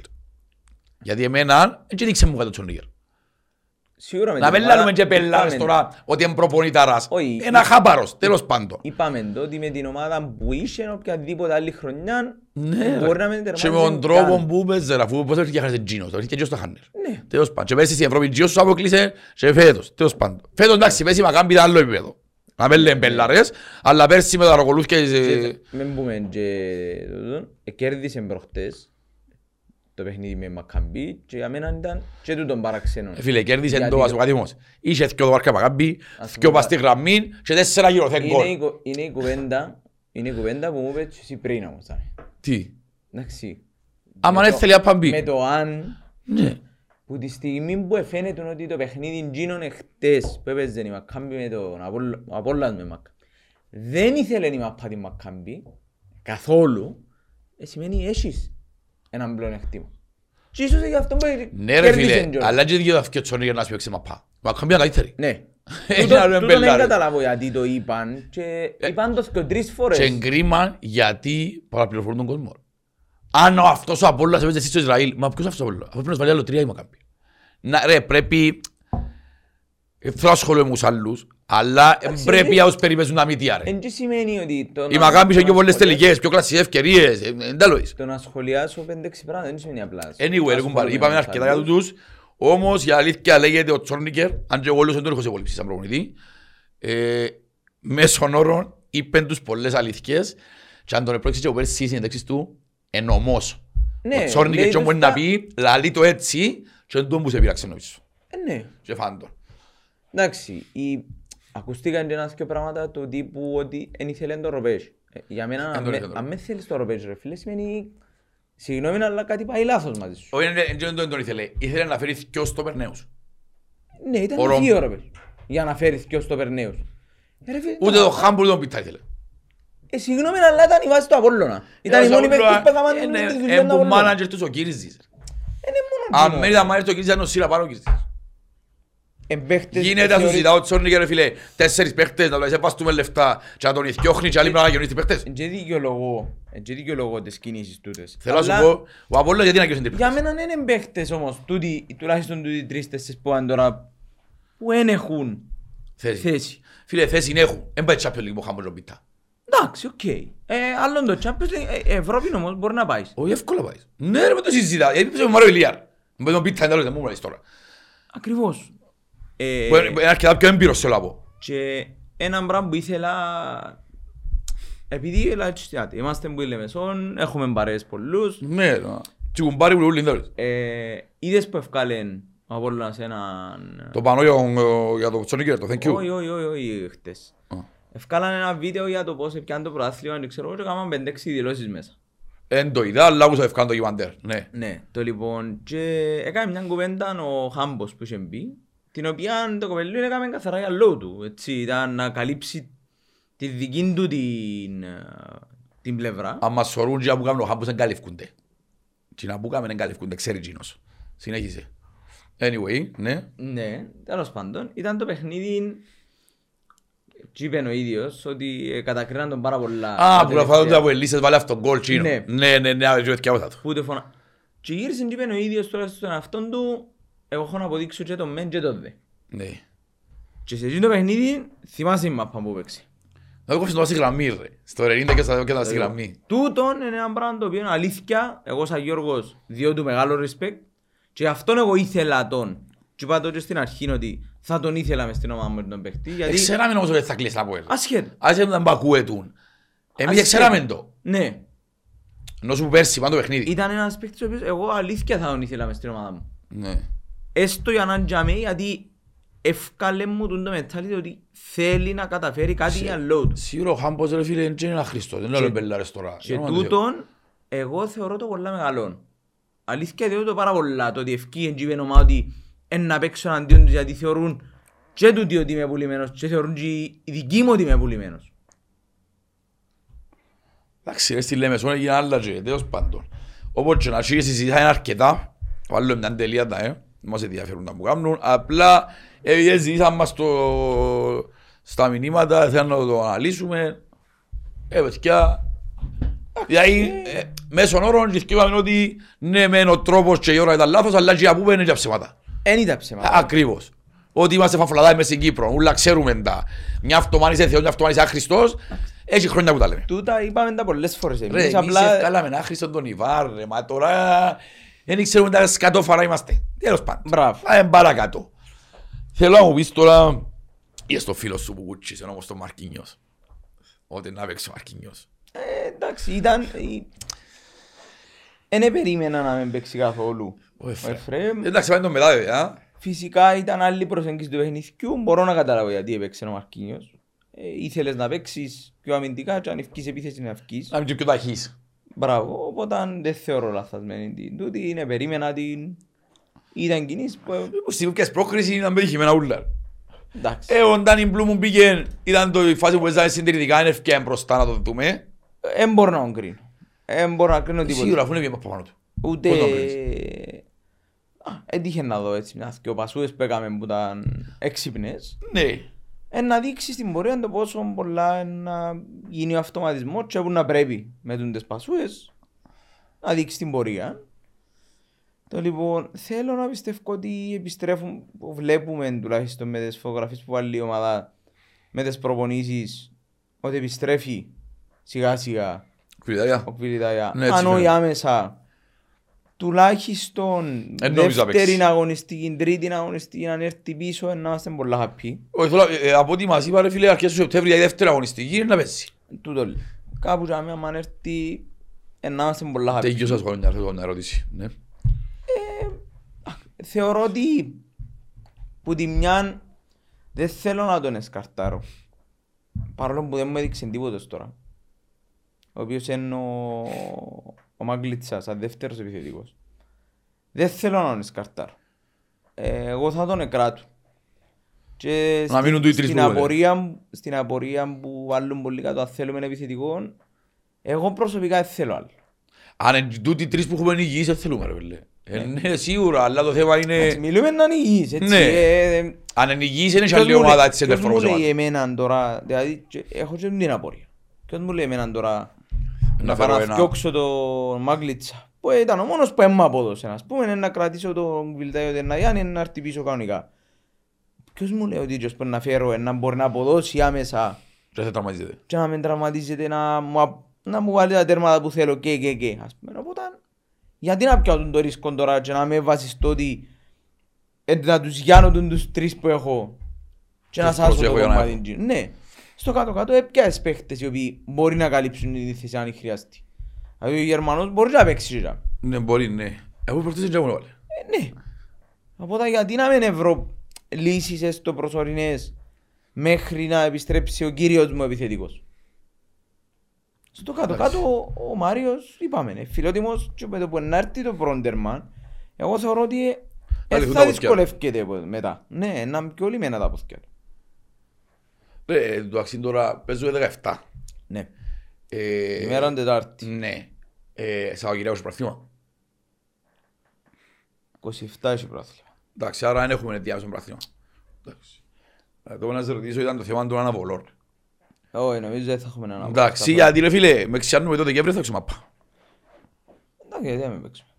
Γιατί εμένα, δεν δείξε μου κάτι το Τσορνίγερ. Σίγουρα με Να την μην ομάδα λάλλουμε και πελάρες είπαμε- τώρα ότι είναι προπονηταράς. Όχι. Ένα χάπαρος, τέλος πάντων. Είπαμε το ότι με την ομάδα που είσαι οποιαδήποτε άλλη χρονιά Ναι, μπορεί ρε. να μην Και τερμάτιζε με τον τρόπο καν. που παίζε, αφού πώς έρχεται και χάρισες Τζίνος, έρχεται και στο Χάνερ. Ναι. Τέλος πάντων. Και πέρσι στην Ευρώπη Τζίνος σου αποκλείσε και φέτος. Τέλος πάντων. Φέτος εντάξει, πέρσι η Μακάμπη ήταν άλλο επίπεδο. Να μην λέμε πελάρες, αλλά πέρσι με τα ροκολούθια... ε, Μην πούμε και τούτον, ε, κέρδισε προχτές το παιχνίδι με Μακαμπή και για μένα ήταν και τούτον παραξενό. Ε, Φίλε, κέρδισε Γιατί το το- ασοκατήμος. Είχε δυο το βάρκα Μακάμπη, Ας δυο πούμε, πας στη γραμμή και τέσσερα γύρω θεν Είναι η, γκολ. κου- είναι η κουβέντα, είναι η κουβέντα που μου είπες και εσύ πριν όμως. Σάμι. Τι; Εντάξει. Άμα Με δεν το- θέλει να παμπεί. Με το αν Ναι. που τη στιγμή που εφαίνεται ότι το παιχνίδι γίνον εχθές που έπαιζε η Μακάμπη με τον Απόλλω- ο Απόλλωνας με Μακάμπη δεν ήθελε η Μαπά την Μακάμπη καθόλου ε, σημαίνει έχεις έναν πλεονέκτημα. Και ίσως γι' αυτό που Ναι ρε κέρδισε φίλε, κιόλας. αλλά και δύο δευκές τσόνοι για να σου παίξει μαπά. Μακάμπη είναι καλύτερη. Ναι. Έχει Τούτο- να λέμε τούτο δεν μπελάρες. καταλάβω γιατί το είπαν και είπαν το και τρεις Και φορές. κρίμα γιατί παραπληροφορούν τον κόσμο. Αν ο αυτός ο Απόλλωνας έπαιζε εσύ στο Ισραήλ, μα ποιος αυτός ο Απόλλωνας, αφού πρέπει να σου βάλει άλλο τρία η Μακάμπη. Να, ρε, πρέπει... ε, Θέλω να ασχολούμαι με τους άλλους, αλλά ε, Εντάξει, πρέπει είναι- να τους περιπέζουν τα μύτια ρε. Εν και σημαίνει ότι το Η να- Μακάμπη είχε το πιο να πολλές σχολιάσω- τελικές, πιο κλασσικές ευκαιρίες, ε, ε, τέλος. Το να σχολιάσω 5-6 πράγματα δεν σημαίνει απλά. Anyway, ρε κουμπάρε, Ασχολούμαι είπαμε με τους αρκετά για άλλους. τούτους. Όμως η αλήθεια λέγεται ο Τσόρνικερ, αν και εγώ όλος δεν τον έχω σε πολύ σαν προπονητή, ε, μέσον όρων είπεν τους πολλές αλήθειες και αν τον επρόξεις και ο πέρσι στις συνεντεύξεις του, εν ομός. Ναι, Ο Τσόρνικερ λέει και μπορεί τους τα- να πει, λαλεί το έτσι και δεν τον που σε πειράξε νομίζω. Ε, ναι. Και φάνε τον. Εντάξει, η... ακούστηκαν και ένας και πράγματα του τύπου ότι δεν ήθελε το ροπέζ. Ε, για μένα, Εν αν τον με- ήθελε. αν με θέλεις το ροπέζ, ρε φίλε, σημαίνει... Συγγνώμη, αλλά κάτι πάει λάθος μαζί σου. Όχι, δεν- δεν δεν τον ήθελε. Ήθελε να φέρει δυο στο περνέους. Ναι, ήταν Ο Ρο- δύο ροπέζ. Για να φέρεις και στο Περνέους. Ε, ρε φίλε, Ούτε το χάμπουρ τον πιτά ήθελε. Ε, συγγνώμη, αλλά ήταν η βάση του Απόλλωνα. Ήταν οι μόνοι παίκτες που έκαναν τη δουλειά του Είναι που Απόλλωνα. μάνατζερ τους ο Κύριζης. Είναι μόνο Αν εκείνο. μένει τα μάνατζερ του Κύριζης, ήταν ο Σύρας πάνω ο Κύριζης. Ε, παίκτες Γίνεται να σου θεωρεί- ζητάω Τσόρνικερ, ρε φίλε, τέσσερις παίχτες, να του λες βάστουμε λεφτά και να τον ηθιώχνει και άλλοι πρέπει να αγιονίσει τις παίχτες. Εν και δικαιολογώ, εν και δικαιολογώ τις κινήσεις τούτες. Θέλω να σου Αλλά πω, ο Απόλλωνας γιατί να αγιονίσει τις Για παίχτες; μένα δεν είναι παίχτες όμως, τούτοι, τουλάχιστον τούτοι τρεις τέσσερις που αν τώρα, που δεν έχουν Θέση. θέση. Φίλε, θέση είναι έχουν. Εν πάει Champions League που χάμε τον πίτα. Εντάξει, οκ. Ε, άλλον το Champions League, ε, Ευρώπη όμως μπορεί να πάεις. Όχι εύκολα πάεις. Ναι ρε με το συζητά. Γιατί πήσε με Μάριο Ηλιάρ. Με τον Πίτα εντάλλον δεν μου μιλάς τώρα. Ακριβώς. Ε, Που είναι είναι αρκετά πιο έμπειρος θέλω να πω. Και ένα πράγμα που ήθελα, επειδή έλα, έτσι, άτι, είμαστε που λέμε σον, έχουμε παρέες πολλούς, Ναι, να. Τι κουμπάρι που λούλοι εντάλλον. ε, είδες που ευκάλεν ο Απόλλωνας έναν... Το πάνω για, για το Sonic το thank you. Όχι, όχι, όχι, όχι, χτες. Α. Ευκάλαν ένα βίντεο για το πώς έπιαν το πρωτάθλημα, δεν ξέρω, εγώ, και έκαναν πεντέξι δηλώσεις μέσα. Εν το είδα, αλλά άκουσα ευκάν το Γιβαντέρ. Ναι. Ναι, το λοιπόν, και έκανε μια κουβέντα ο Χάμπος που είχε μπει, την οποία το κοπελίο έκαμε καθαρά για λόγω του, έτσι, ήταν να καλύψει τη δική του την, ε, την πλευρά. Αν μας σωρούν και που κάνουν ο Χάμπος δεν καλυφκούνται. Τι να που κάνουν δεν καλυφκούνται, ξέρει εκείνος. Συνέχισε. Anyway, ναι. Ναι, τέλος πάντων, ήταν το παιχνίδι, και είπε ο ίδιος, ότι ε, κατακρίναν τον πάρα πολλά. Α, τα που να φάουν τελευταία. από ελίσσες βάλε αυτόν γκολ τσίνο. Ναι. Ναι, ναι, ναι, ναι, και αυτό. Που το φωνα... Και γύρισε και είπε ο ίδιος τώρα στον αυτόν του, εγώ έχω να αποδείξω και το μεν και το δε. Ναι. Και σε εκείνο το παιχνίδι, θυμάσαι η μάπα που παίξει. Να το κόψεις το στη γραμμή ρε. Στο 90 και στα και στα στη γραμμή. Τούτον είναι ένα πράγμα το οποίο είναι αλήθεια, εγώ σαν Γιώργος διώ του μεγάλο respect και αυτόν εγώ ήθελα τον. Και είπα το και στην αρχή ότι θα τον ήθελα μες στην ομάδα μου τον παίχτη, γιατί Ξέραμε όμως ότι θα κλείσει να πω έλα. ασχέτω. Ας δεν μπακούετουν. Εμείς Ασχέτω. ξέραμε το. Ναι, Ενώ σου που πέρσι πάνω το παιχνίδι. ήταν ένας παίχτης ο οποίος εγώ αλήθεια θα τον ήθελα μες στην ομάδα μου. Ναι. Έστω για να τζαμί, γιατί ευκάλε μου τον το mentality ότι θέλει να καταφέρει κάτι για λόγω του. Σίγουρα ο Χάμπος ρε φίλε δεν είναι ένα Χριστός. Δεν λέω μπελάρες τώρα. Και Δεν νομίζω. τούτον, εγώ θεωρώ το πολλά μεγαλόν. Αλήθεια διότι το πάρα πολλά, το ότι ευκήγεν και είπε ομάδα ότι εν να παίξω εναντίον τους γιατί θεωρούν και τούτοι ότι είμαι πουλημένος και θεωρούν και οι δικοί μου ότι είμαι πουλημένος. Εντάξει ρε στη Λέμεσον έγινε άλλα και τέλος πάντων. Όπως και να sige συζητά είναι αρκετά. Βάλω μια τελεία τα ε. Δεν μας ενδιαφέρουν τα που κάνουν. Απλά επειδή ζητήσαν μας το... στα μηνύματα θέλουν να το αναλύσουμε. Ε, παιδιά. Δηλαδή, ε, μέσον όρων και σκέφαμε ότι ναι μεν ο τρόπος και η ώρα ήταν λάθος αλλά και για πούμε είναι και ψέματα. Εν ήταν ψέματα. Ακριβώς. Ότι είμαστε φαφλαδάοι μες στην Κύπρο, ούλα ξέρουμε τα. Μια αυτομάνη είσαι Θεός, μια αυτομάνη είσαι άχρηστος. Έχει χρόνια που τα λέμε. Τούτα είπαμε τα πολλές φορές Ρε, εμείς, εμείς απλά ευκάλαμε ένα άχρηστο τον Ιβάρ, ρε, μα τώρα δεν ξέρουμε τα σκατόφαρα είμαστε. Τέλος πάντων. Μπράβο. Πάμε παρακάτω. Θέλω να μου πεις τώρα, είσαι το φίλο σου που κουτσίσε όμως τον Μαρκίνιος. Ότι να παίξει ο Μαρκίνιος. ε, εντάξει ήταν... Δεν περίμενα να μην παίξει καθόλου. Ο Ο Εφραίμ. Εφραίμ Εντάξει, πάμε τον μετά βέβαια. Φυσικά ήταν άλλη προσέγγιση του παιχνιδιού. Μπορώ να καταλάβω γιατί έπαιξε ο Μαρκίνιος. Ε, ήθελες να παίξεις πιο αμυντικά και αν ευκείς επίθεσης να ευκείς. Να μην και πιο ταχύς. Μπράβο, οπότε δεν θεωρώ λαθασμένη την τούτη. Είναι περίμενα την... Ήταν κοινής που... ε, Που Στην και πρόκριση ήταν πετυχημένα ούλα. Εντάξει. Ε, ο Ντάνι Μπλου μου πήγε, ήταν το η φάση που έζανε συντηρητικά, είναι ευκαιρία μπροστά να το δούμε. Δεν μπορώ να τον κρίνω. Δεν μπορώ να κρίνω τίποτα. Σίγουρα αφού είναι πιο πάνω του. Ούτε... Πώς τον κρίνεις; Α, Έτυχε να δω έτσι μια και ο πασούες που έκαμε που ήταν έξυπνες. Ναι. Ε, να δείξεις στην πορεία το πόσο πολλά να γίνει ο αυτοματισμός και που να πρέπει με τον τις πασούες να δείξεις την πορεία. Το λοιπόν, θέλω να πιστεύω ότι επιστρέφουν, που βλέπουμε τουλάχιστον με τις φωτογραφίες που βάλει η ομάδα, με τις προπονήσεις, ότι επιστρέφει σιγά σιγά Κουβιτάρια. ο Κβιλιτάια. Ναι, έτσι Αν όχι φαίνεται. άμεσα, τουλάχιστον Εν νομίζω να δεύτερη παίξει. αγωνιστική, τρίτη αγωνιστική, αν έρθει πίσω, να είμαστε πολλά happy. Όχι, θέλω, ε, από ό,τι μας είπα ρε φίλε, αρχές του Σεπτέμβρη, η δεύτερη αγωνιστική είναι να πέσει. Τούτο λέω. Κάπου για μένα, αν έρθει, ε, να είμαστε πολλά happy. Τέλειωσα σχόλια, να έρθω να ερώτηση. Ναι. Θεωρώ ότι που τη μια δεν θέλω να τον εσκαρτάρω. Παρόλο που δεν μου έδειξε τίποτα τώρα. Ο οποίος είναι ο, ο Μαγκλίτσας, σαν δεύτερος επιθετικός. Δεν θέλω να τον εσκαρτάρω. Ε, εγώ θα τον εκράτω. Και Να μείνουν του οι τρεις στην, που λέτε. απορία, στην απορία που βάλουν πολύ κάτω, αν θέλουμε επιθετικός, εγώ προσωπικά δεν θέλω άλλο. Αν είναι τούτοι οι τρεις που έχουμε υγιείς, δεν θέλουμε ρε φίλε. Ε, Ναι, σίγουρα, αλλά το θέμα Έτσι, είναι... Μιλούμε να είναι υγιείς, έτσι. Ναι. ε, ε, Αν είναι υγιείς, είναι και Ποιος άλλη μου λέει- ομάδα της ποιος μου εντερφορμός λέει ομάδα. εμένα τώρα, δηλαδή και- έχω και την απορία. Ποιος μου λέει εμένα τώρα Να να φέρω πάω να ένα- φτιάξω τον Μάγκλιτσα που ήταν ο μόνος που έμμα απόδοσε. Ας πούμε είναι να κρατήσω τον Βιλτάιο Τερναγιάννη να έρθει πίσω κανονικά. Ποιος μου λέει ότι ίσως πρέπει να φέρω να μπορεί να αποδώσει άμεσα; Και Και δεν τραυματίζεται. και να μην τραυματίζεται να μου, α- να μου βάλει τα τέρματα που θέλω και και και ας πούμε οπότε γιατί να πιάσουν το ρίσκο τώρα και να με βασιστώ ότι ε, να τους γιάνω τον τους τρεις που έχω και να Τους σάσω το προσέχω για να κομμάτι έχω. εκεί. ναι στο κάτω κάτω έπιασες παίχτες οι οποίοι μπορεί να καλύψουν τη θέση αν χρειαστεί δηλαδή ο Γερμανός μπορεί να παίξει και τζάμε. Ναι, μπορεί, ναι. Εγώ προχτές δεν ξέρω βάλε. Ε, ναι. Οπότε γιατί να μην βρω λύσεις έστω προσωρινές μέχρι να επιστρέψει ο κύριος μου επιθετικός. Στο κάτω κάτω ο, ο Μάριος είπαμε είναι φιλότιμος και με το που να έρθει το Μπρόντερμαν εγώ θεωρώ ότι ε, Να ε, λυθούν θα τα ποθιά. δυσκολεύκεται από- μετά. Ναι, να είναι πιο λιμένα τα ποθιά. Του. Ρε, εντάξει τώρα παίζω 17. Ναι. Ε, Ημέρα Τετάρτη. Ναι. Ε, Σαββατοκυριακό στο πραθήμα. 27 έχει πρόθυμα. Εντάξει, άρα δεν έχουμε διάβασμα πραθήμα. Εντάξει. Ε, Το που να σε ρωτήσω ήταν το θέμα των αναβολών. Όχι, νομίζω δεν θα έχουμε έναν Εντάξει, γιατί ρε φίλε, με ξιάνουμε το Δεκέμβριο θα ξεμάπα. Εντάξει, δεν με παίξουμε.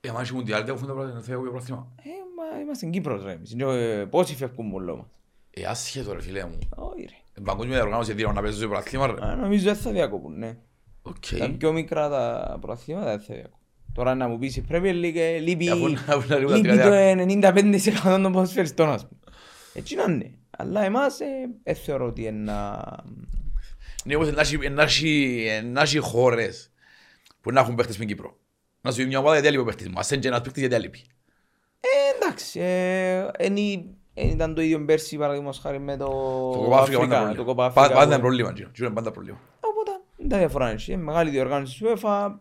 Ε, μα έχει μουντιάλ, δεν έχουν τα πράγματα, θα έχω για πραθήμα. Ε, μα είμαστε στην Κύπρο ρε. εμείς. Ε, Πόσοι φεύγουν μόνο μας. Ε, άσχετο ρε φίλε μου. Όχι ρε. Ε, Παγκόσμια διοργάνωση δίνω να παίζω σε πρωτάθλημα ρε. Α, Νομίζω δεν θα διακόπουν, ναι. Οκ. Τα πιο μικρά τα πρωταθλήματα δεν θα διακόπουν. Τώρα να μου πεις η Premier League ε, λείπει, Αφού να- αφού να λείπουν τα λείπει το 30. 95% των ποδοσφαιριστών ας πούμε. Έτσι να είναι. Αλλά εμάς ε, ε, θεωρώ ότι είναι να... Ναι, όμως να έχει- να έχει- να έχει χώρες που να έχουν παίχτες στην Κύπρο. Να σου πει μια ομάδα γιατί έλειπε ο παίχτης μου. Ας είναι και ένας παίχτης γιατί έλειπε. Ε, εντάξει, ε, εν ή- εν ήταν το ίδιο πέρσι παραδείγματος χάρη με το Το κοπά Αφρικα πάντα Αφρικα, το πρόβλημα. Κοπά Πα- Αφρικα. Πάντα που- είναι πρόβλημα. Τζίνο. Τζίνο είναι πάντα πρόβλημα. Οπότε δεν τα διαφορά είναι. Είναι μεγάλη διοργάνωση της UEFA.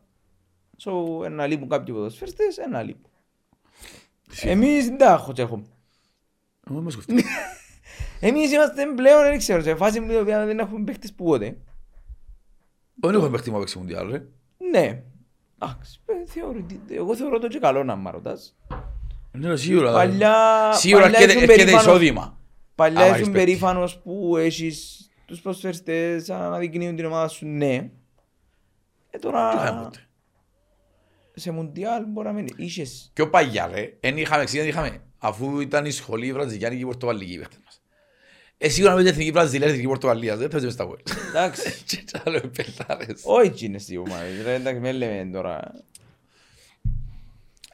So, ένα λείπουν κάποιοι ποδοσφαιριστές, ένα λείπουν. Εμείς δεν τα έχω και έχουμε. Εγώ με σκεφτεί. Εμείς είμαστε πλέον, δεν ξέρω, σε φάση που δεν έχουμε παίχτες που ποτέ. Δεν έχω παίχτη μου να παίξει μουντιάλ ρε. Ναι. Εντάξει, ε, θεωρητι- εγώ θεωρώ το και καλό να μ' ρωτάς. Ναι, σίγουρα. Παλιά, Σίγουρα παλιά έρχεται ήσουν έρχεται περήφανος- εισόδημα. Παλιά Άμα ήσουν έχεις παίκτη. περήφανος που έχεις τους προσφερστές να αναδεικνύουν την ομάδα σου, ναι. Ε, Τι είχαμε τώρα ποτέ; σε μουντιάλ μπορεί να μην είχες. Πιο παλιά ρε. Εν είχαμε εξήγηση, δεν είχαμε. Αφού ήταν η σχολή η βραζιλιάνικη πορτογαλική οι παίχτες μας. Ε, σίγουρα με την εθνική Βραζιλία, εθνική Πορτογαλίας. Δεν παίζουμε στα World. Εντάξει. Και τα λέω πελάρες. Όχι εκείνες οι ομάδες, ρε, εντάξει, με λέμε τώρα.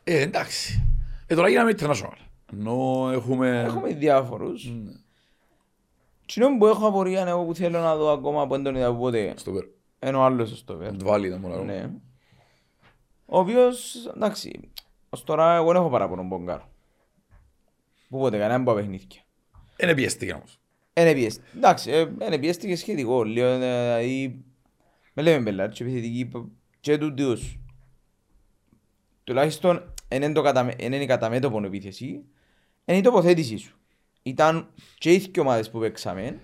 Ε, εντάξει. Ε, τώρα γίναμε international. Ενώ έχουμε... Έχουμε διάφορους. Κοινό που έχω απορία είναι εγώ που θέλω να δω ακόμα που δεν τον είδα ποτέ. Στο πέρα. Είναι ο άλλος στο πέρα. Βάλει ήταν μόνο. Ναι. Ο οποίος, εντάξει, ως τώρα εγώ δεν έχω παράπονο Μπογκάρο. Που ποτέ κανένα από τα παιχνίδια. Είναι πιέστηκε όμως. Είναι πιέστηκε. Εντάξει, ε, είναι πιέστηκε σχετικό. Λίγο, ε, δηλαδή, με λέμε μπελά, και επιθετική π- και τούτους. Τουλάχιστον, είναι το καταμε- είναι η καταμέτωπο επίθεση, είναι η τοποθέτηση σου. Ήταν και οι δύο ομάδες που παίξαμε,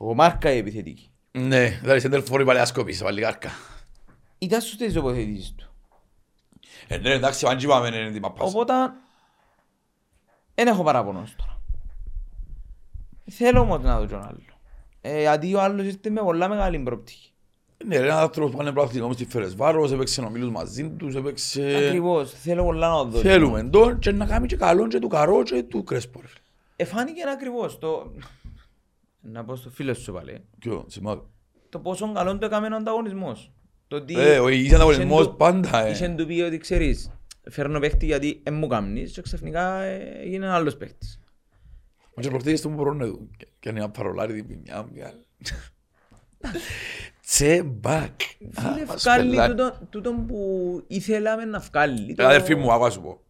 εγώ μάρκα η επιθετική. Ναι, δηλαδή σε τελφόρη παλιά σκόπης, βάλει κάρκα. Ήταν σωστές οι τοποθετήσεις του. Ε, ναι, εντάξει, αν είπαμε είναι την παπάς. Οπότε, δεν έχω παράπονο ως τώρα. Θέλω όμως να δω τον άλλο. Ε, γιατί ο άλλος ήρθε με πολλά μεγάλη προοπτική. Ναι, ρε, ένα άνθρωπος που είναι πρακτικό όμως στη Φερεσβάρος, έπαιξε ομίλους μαζί τους, έπαιξε... Ακριβώς, θέλω πολλά να το δω. Θέλουμε τον και να κάνει και καλό και του Καρό και του Κρέσπο. ρε φίλε. Εφάνηκε ακριβώς το... Να πω στο φίλο σου πάλι. Ποιο, σημάδι. Το πόσο καλό το έκαμε ο ανταγωνισμός. Το ότι... Ε, ο υγιής ανταγωνισμός είχε του- πάντα, ε. Είχε του πει ότι ξέρεις, φέρνω παίχτη γιατί δεν μου κάνεις και ξαφνικά ε, έγινε ένα άλλος παίχτης. Μα και προχτές στο μου μπορώ να δω. Και είναι ένα παρολάρι την μια μια. Τσεμπάκ. Φίλε, βγάλει τούτο- τούτον που ήθελαμε να βγάλει. Το- Αδερφή μου, άκουα σου πω.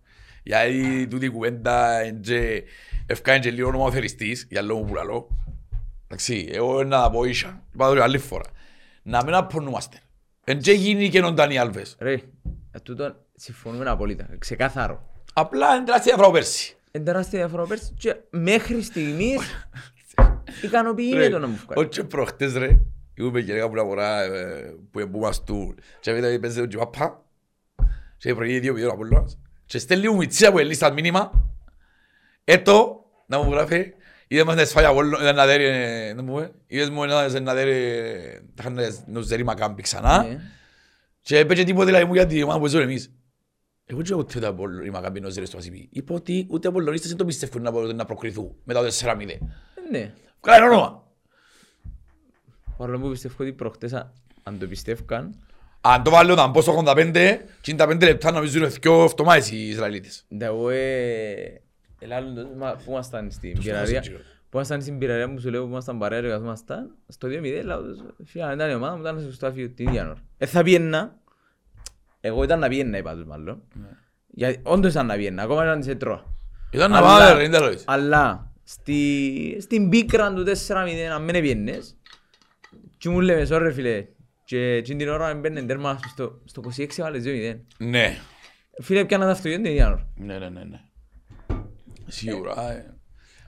Γιατί τούτη η κουβέντα είναι και- ευκάνε και λίγο νομοθεριστής, για λόγω που λαλώ. Εντάξει, εγώ να τα πω ίσα, είπα το άλλη φορά. Να μην απονούμαστε. Εν και γίνει και ο Ντάνι Άλβες. Ρε, ε, τούτο συμφωνούμε απολύτω. Ξεκάθαρο. Απλά είναι τεράστια διαφορά πέρσι. Είναι τεράστια διαφορά πέρσι και μέχρι στιγμής ικανοποιεί το να μου βγάλει. Όχι προχτές ρε, είπαμε και λέγαμε που φορά ε, που εμπούμας του και μετά παίζε τον Τζιβάπα και προηγεί δύο βίντεο από όλους και στέλνει μου μητσία που ελίστα μήνυμα έτο να μου γράφει είδε μας να σφάει από όλο να δέρει ε, να μου πει είδες μου να να δέρει τα είχαν να ζέρει μακάμπι ξανά Ναι. και έπαιξε τίποτε δηλαδή μου για την ομάδα που ζούμε εμείς εγώ δεν έχω τίποτα από η μακάμπι να ζέρει στο ασύπη είπα ότι ούτε από λονίστες δεν το πιστεύουν να μπορούν να προκριθούν μετά το 4-0 Ναι. Καλά είναι όνομα Παρόλο που πιστεύω ότι προχτές αν- αν το πιστεύκαν, Αν το βάλω να μπω στο 85, και είναι τα 5 λεπτά νομίζω είναι δυο αυτομάτες οι Ισραηλίτες. ντα εγώ ε, ελάλλον το- μα- που ήμασταν στην Τους πυραρία, φωνάζουν γύρω. που ήμασταν στην πυραρία που σου λέω που ήμασταν παρέα και καθόμασταν, στο 2-0 λέω τους, φίλε αν ήταν η ομάδα μου ήταν στο στάφιο την ίδια ώρα. Ε, θα πιέννα, εγώ ήταν να πιέννα είπα τους μάλλον, γιατί όντως ήταν να πιέννα, ακόμα ήταν σε τρώα. Ήταν να Αλλά- πάμε, ρε, είναι τέλος. Αλλά στη, στην πίκρα του 4-0, αν μην έπιενες, και μου λέμε, sorry ρε φίλε, και εκείνη την ώρα μπαίνουν τέρμα στο, στο 26 βάλες 2-0. Ναι. Φίλε, πιάνα τα αυτοκίνητα την ίδια ώρα. Ναι, ναι, ναι, ναι. Σίγουρα. ε.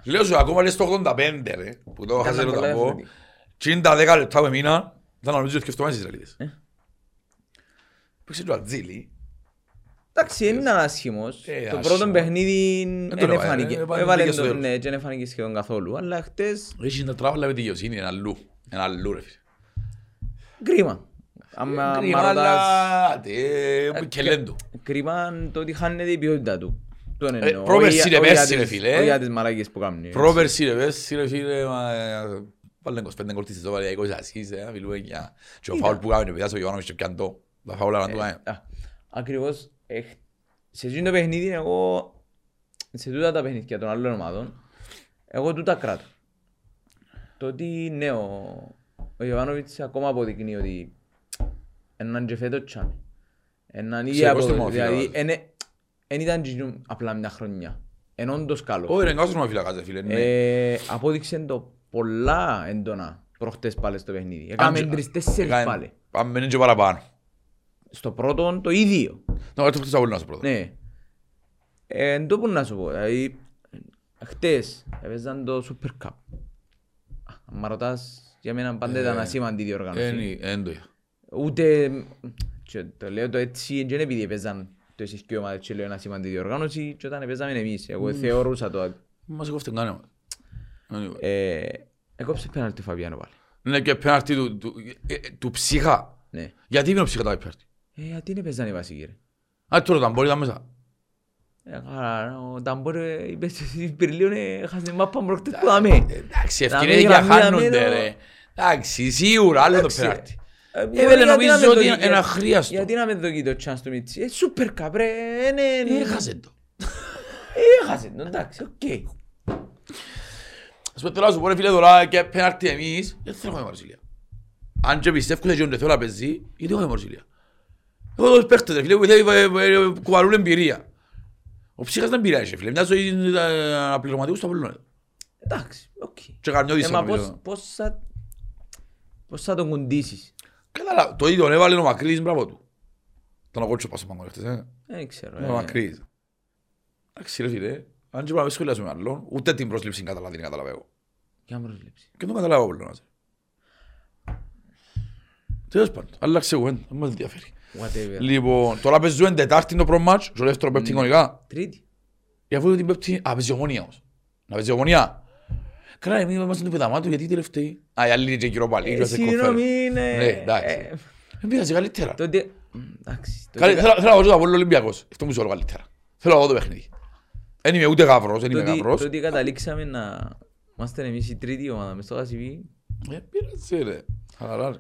Λέω σου, ακόμα λες το 85, ρε, που το έχασε το πολλά ταμπό. διαφορετικά. Και είναι τα 10 λεπτά που έμεινα, ήταν νομίζω και αυτομάτες οι Ισραηλίτες. Ε. Παίξε το Ατζίλη. Εντάξει, δεν ήταν άσχημος. Ε, Το άσχημο. πρώτο παιχνίδι το δεν έβαλε, εφάνηκε. ε, έβαλε Έβαλε και στο το- τέλος. ναι, και δεν εφάνηκε σχεδόν καθόλου. Αλλά χτες, Έχει να τράβαλα με τη δικαιοσύνη, ένα αλλού. Ένα αλλού, ρε φίλε. Κρίμα. Άμα Κρίμα, άμα ρωτάς, αλλά... τε, Και λένε του. Κρίμα το ότι χάνεται η ποιότητα του. Τον Ε, εννοώ. πρόπερση Όχι ρε, για- όχι πέρσι, για ρε, τις- φίλε. όχι για τις μαλάκες που κάνουν. Πρόπερση ρε πες, ρε φίλε, μα, ε, βάλε 25 γκολ της σεζόν, βάλε 20 ασίς, ε, μιλούμε για... Και ο φάουλ που κάνουν, παιδιά, στο Γιωάννοβιτς και πιάνε το. Τα φάουλα να του κάνει. Α, Ακριβώς, ε, σε εκείνο το παιχνίδι εγώ, σε τούτα τα παιχνίδια των άλλων ομάδων, εγώ τούτα κράτω. Το ότι ναι, ο, ο Ιωβάνοβιτς ακόμα αποδεικνύει ότι έναν και φέτος τσάμε. Έναν ήδη Ξέρω, πώς το αποδεικνύει, μάω, δηλαδή εν- εν ήταν τζινού απλά μια χρονιά. Εν όντως καλό. Όχι ρε, εγκάσου να φυλακάς, ρε φίλε. ναι. Ε, απόδειξε το πολλά έντονα προχτές πάλι στο παιχνίδι. Έκαμε Αν- τρεις τέσσερις Έκανε- πάλι. Πάμε είναι και παραπάνω. Στο πρώτο το ίδιο. Να, έτσι χτες να σου πρώτα. Ναι. Ε, εν τω που να σου πω, δηλαδή, χτες έπαιζαν το Super Cup. Α, Αν μ' ρωτάς, για μένα πάντα ήταν Ε, ασήμαντη διοργάνωση. Εν- εν το είδα. Ούτε, και το λέω το έτσι, δεν είναι επειδή έπαιζαν το εσείς και οι ομάδες και λέω ένα ασήμαντη διοργάνωση και όταν έπαιζαμε εμείς. Εγώ θεωρούσα το. Μας κόφτει κανένα. Anyway. Ε, έκοψε πέναλτι ο Φαβιάνο πάλι. Είναι και πέναρτη του- του- ε, ε, του ψυχά. Ναι. Γιατί είναι ο ψυχά τα πέναρτη. Ε, γιατί είναι παίζαν οι βασικοί ρε. Α, τώρα τα μπορεί να μέσα. Ε, καλά, ο Ταμπόρ ε, είπε στην Πυρλίον έχασε μάπα προχτές που δαμε. Εντάξει, Να ευκαιρίες μην για γραμμή, να χάνονται μην το- ρε. Εντάξει, σίγουρα άλλο το Εντάξει. πέναρτη. Ε, βέβαια, γιατί νομίζω να με ότι δοκι- είναι για- ένα αχρίαστο. Γιατί να με δοκεί το chance του Μιτσί. Ε, σούπερ καπ ρε. ε, ναι, ναι. Έχασε το. Ε, Έχασε το, εντάξει, οκ. Ας πούμε τώρα να σου πω ρε φίλε τώρα και πέναρτη εμείς, δεν θέλω να έχουμε Μαρσίλια. Αν και πιστεύω ότι δεν θέλω να παίζει, γιατί έχουμε Μαρσίλια. Εγώ τους παίχτες ρε φίλε που θέλει, ε, ε, κουβαλούν εμπειρία. Ο ψύχας δεν πειράζει ρε φίλε, μοιάζει ότι είναι ε, αναπληρωματικός στο Απολλώνα. Εντάξει, οκ. Και καρνιώτης Ε, μα νομίζω. πώς- πώς θα- πώς θα τον κουντήσεις. Καλά, το ίδιο τον έβαλε ο Μακρύς, μπράβο του. Τον αγόρτσο πάσο πάνω χτες, ε. Δεν ξέρω. Ο ε. Μακρύς. Εντάξει ρε φίλε, αν και πρέπει να μην σχολιάσουμε άλλον, ούτε την πρόσληψη καταλάβει την καταλαβαίνω. Για να προσλήψει. Και δεν καταλάβω πολύ να Τέλος πάντων, άλλαξε εγώ, δεν μας ενδιαφέρει. Whatever. Λοιπόν, τώρα παίζουμε Τετάρτη το πρώτο μάτς, στο δεύτερο πέπτη κανονικά. Τρίτη. Για αφού την πέπτη, α, παίζει ομονία όμως. Να παίζει ομονία. Καλά, εμείς είμαστε του πεδαμάτου, γιατί τελευταίοι. Α, οι άλλοι είναι και γύρω πάλι. Ε, είμαστε Συγγνώμη, κοφέρες. είναι... Ναι, εντάξει. ε, Δεν πειράζει καλύτερα. Το ότι... Μ, Εντάξει. το Καλή- ότι- Θέλω θέλω να δω το Απόλλων Ολυμπιακός. Αυτό μου σου λέω καλύτερα. Θέλω να δω το παιχνίδι. Δεν είμαι ούτε γαύρος, δεν το είμαι ότι- γαύρος. Το ότι καταλήξαμε να είμαστε εμείς η τρίτη ομάδα μες στο Κασιβί. Ε, πειράζει ρε. Χαλαρά ρε.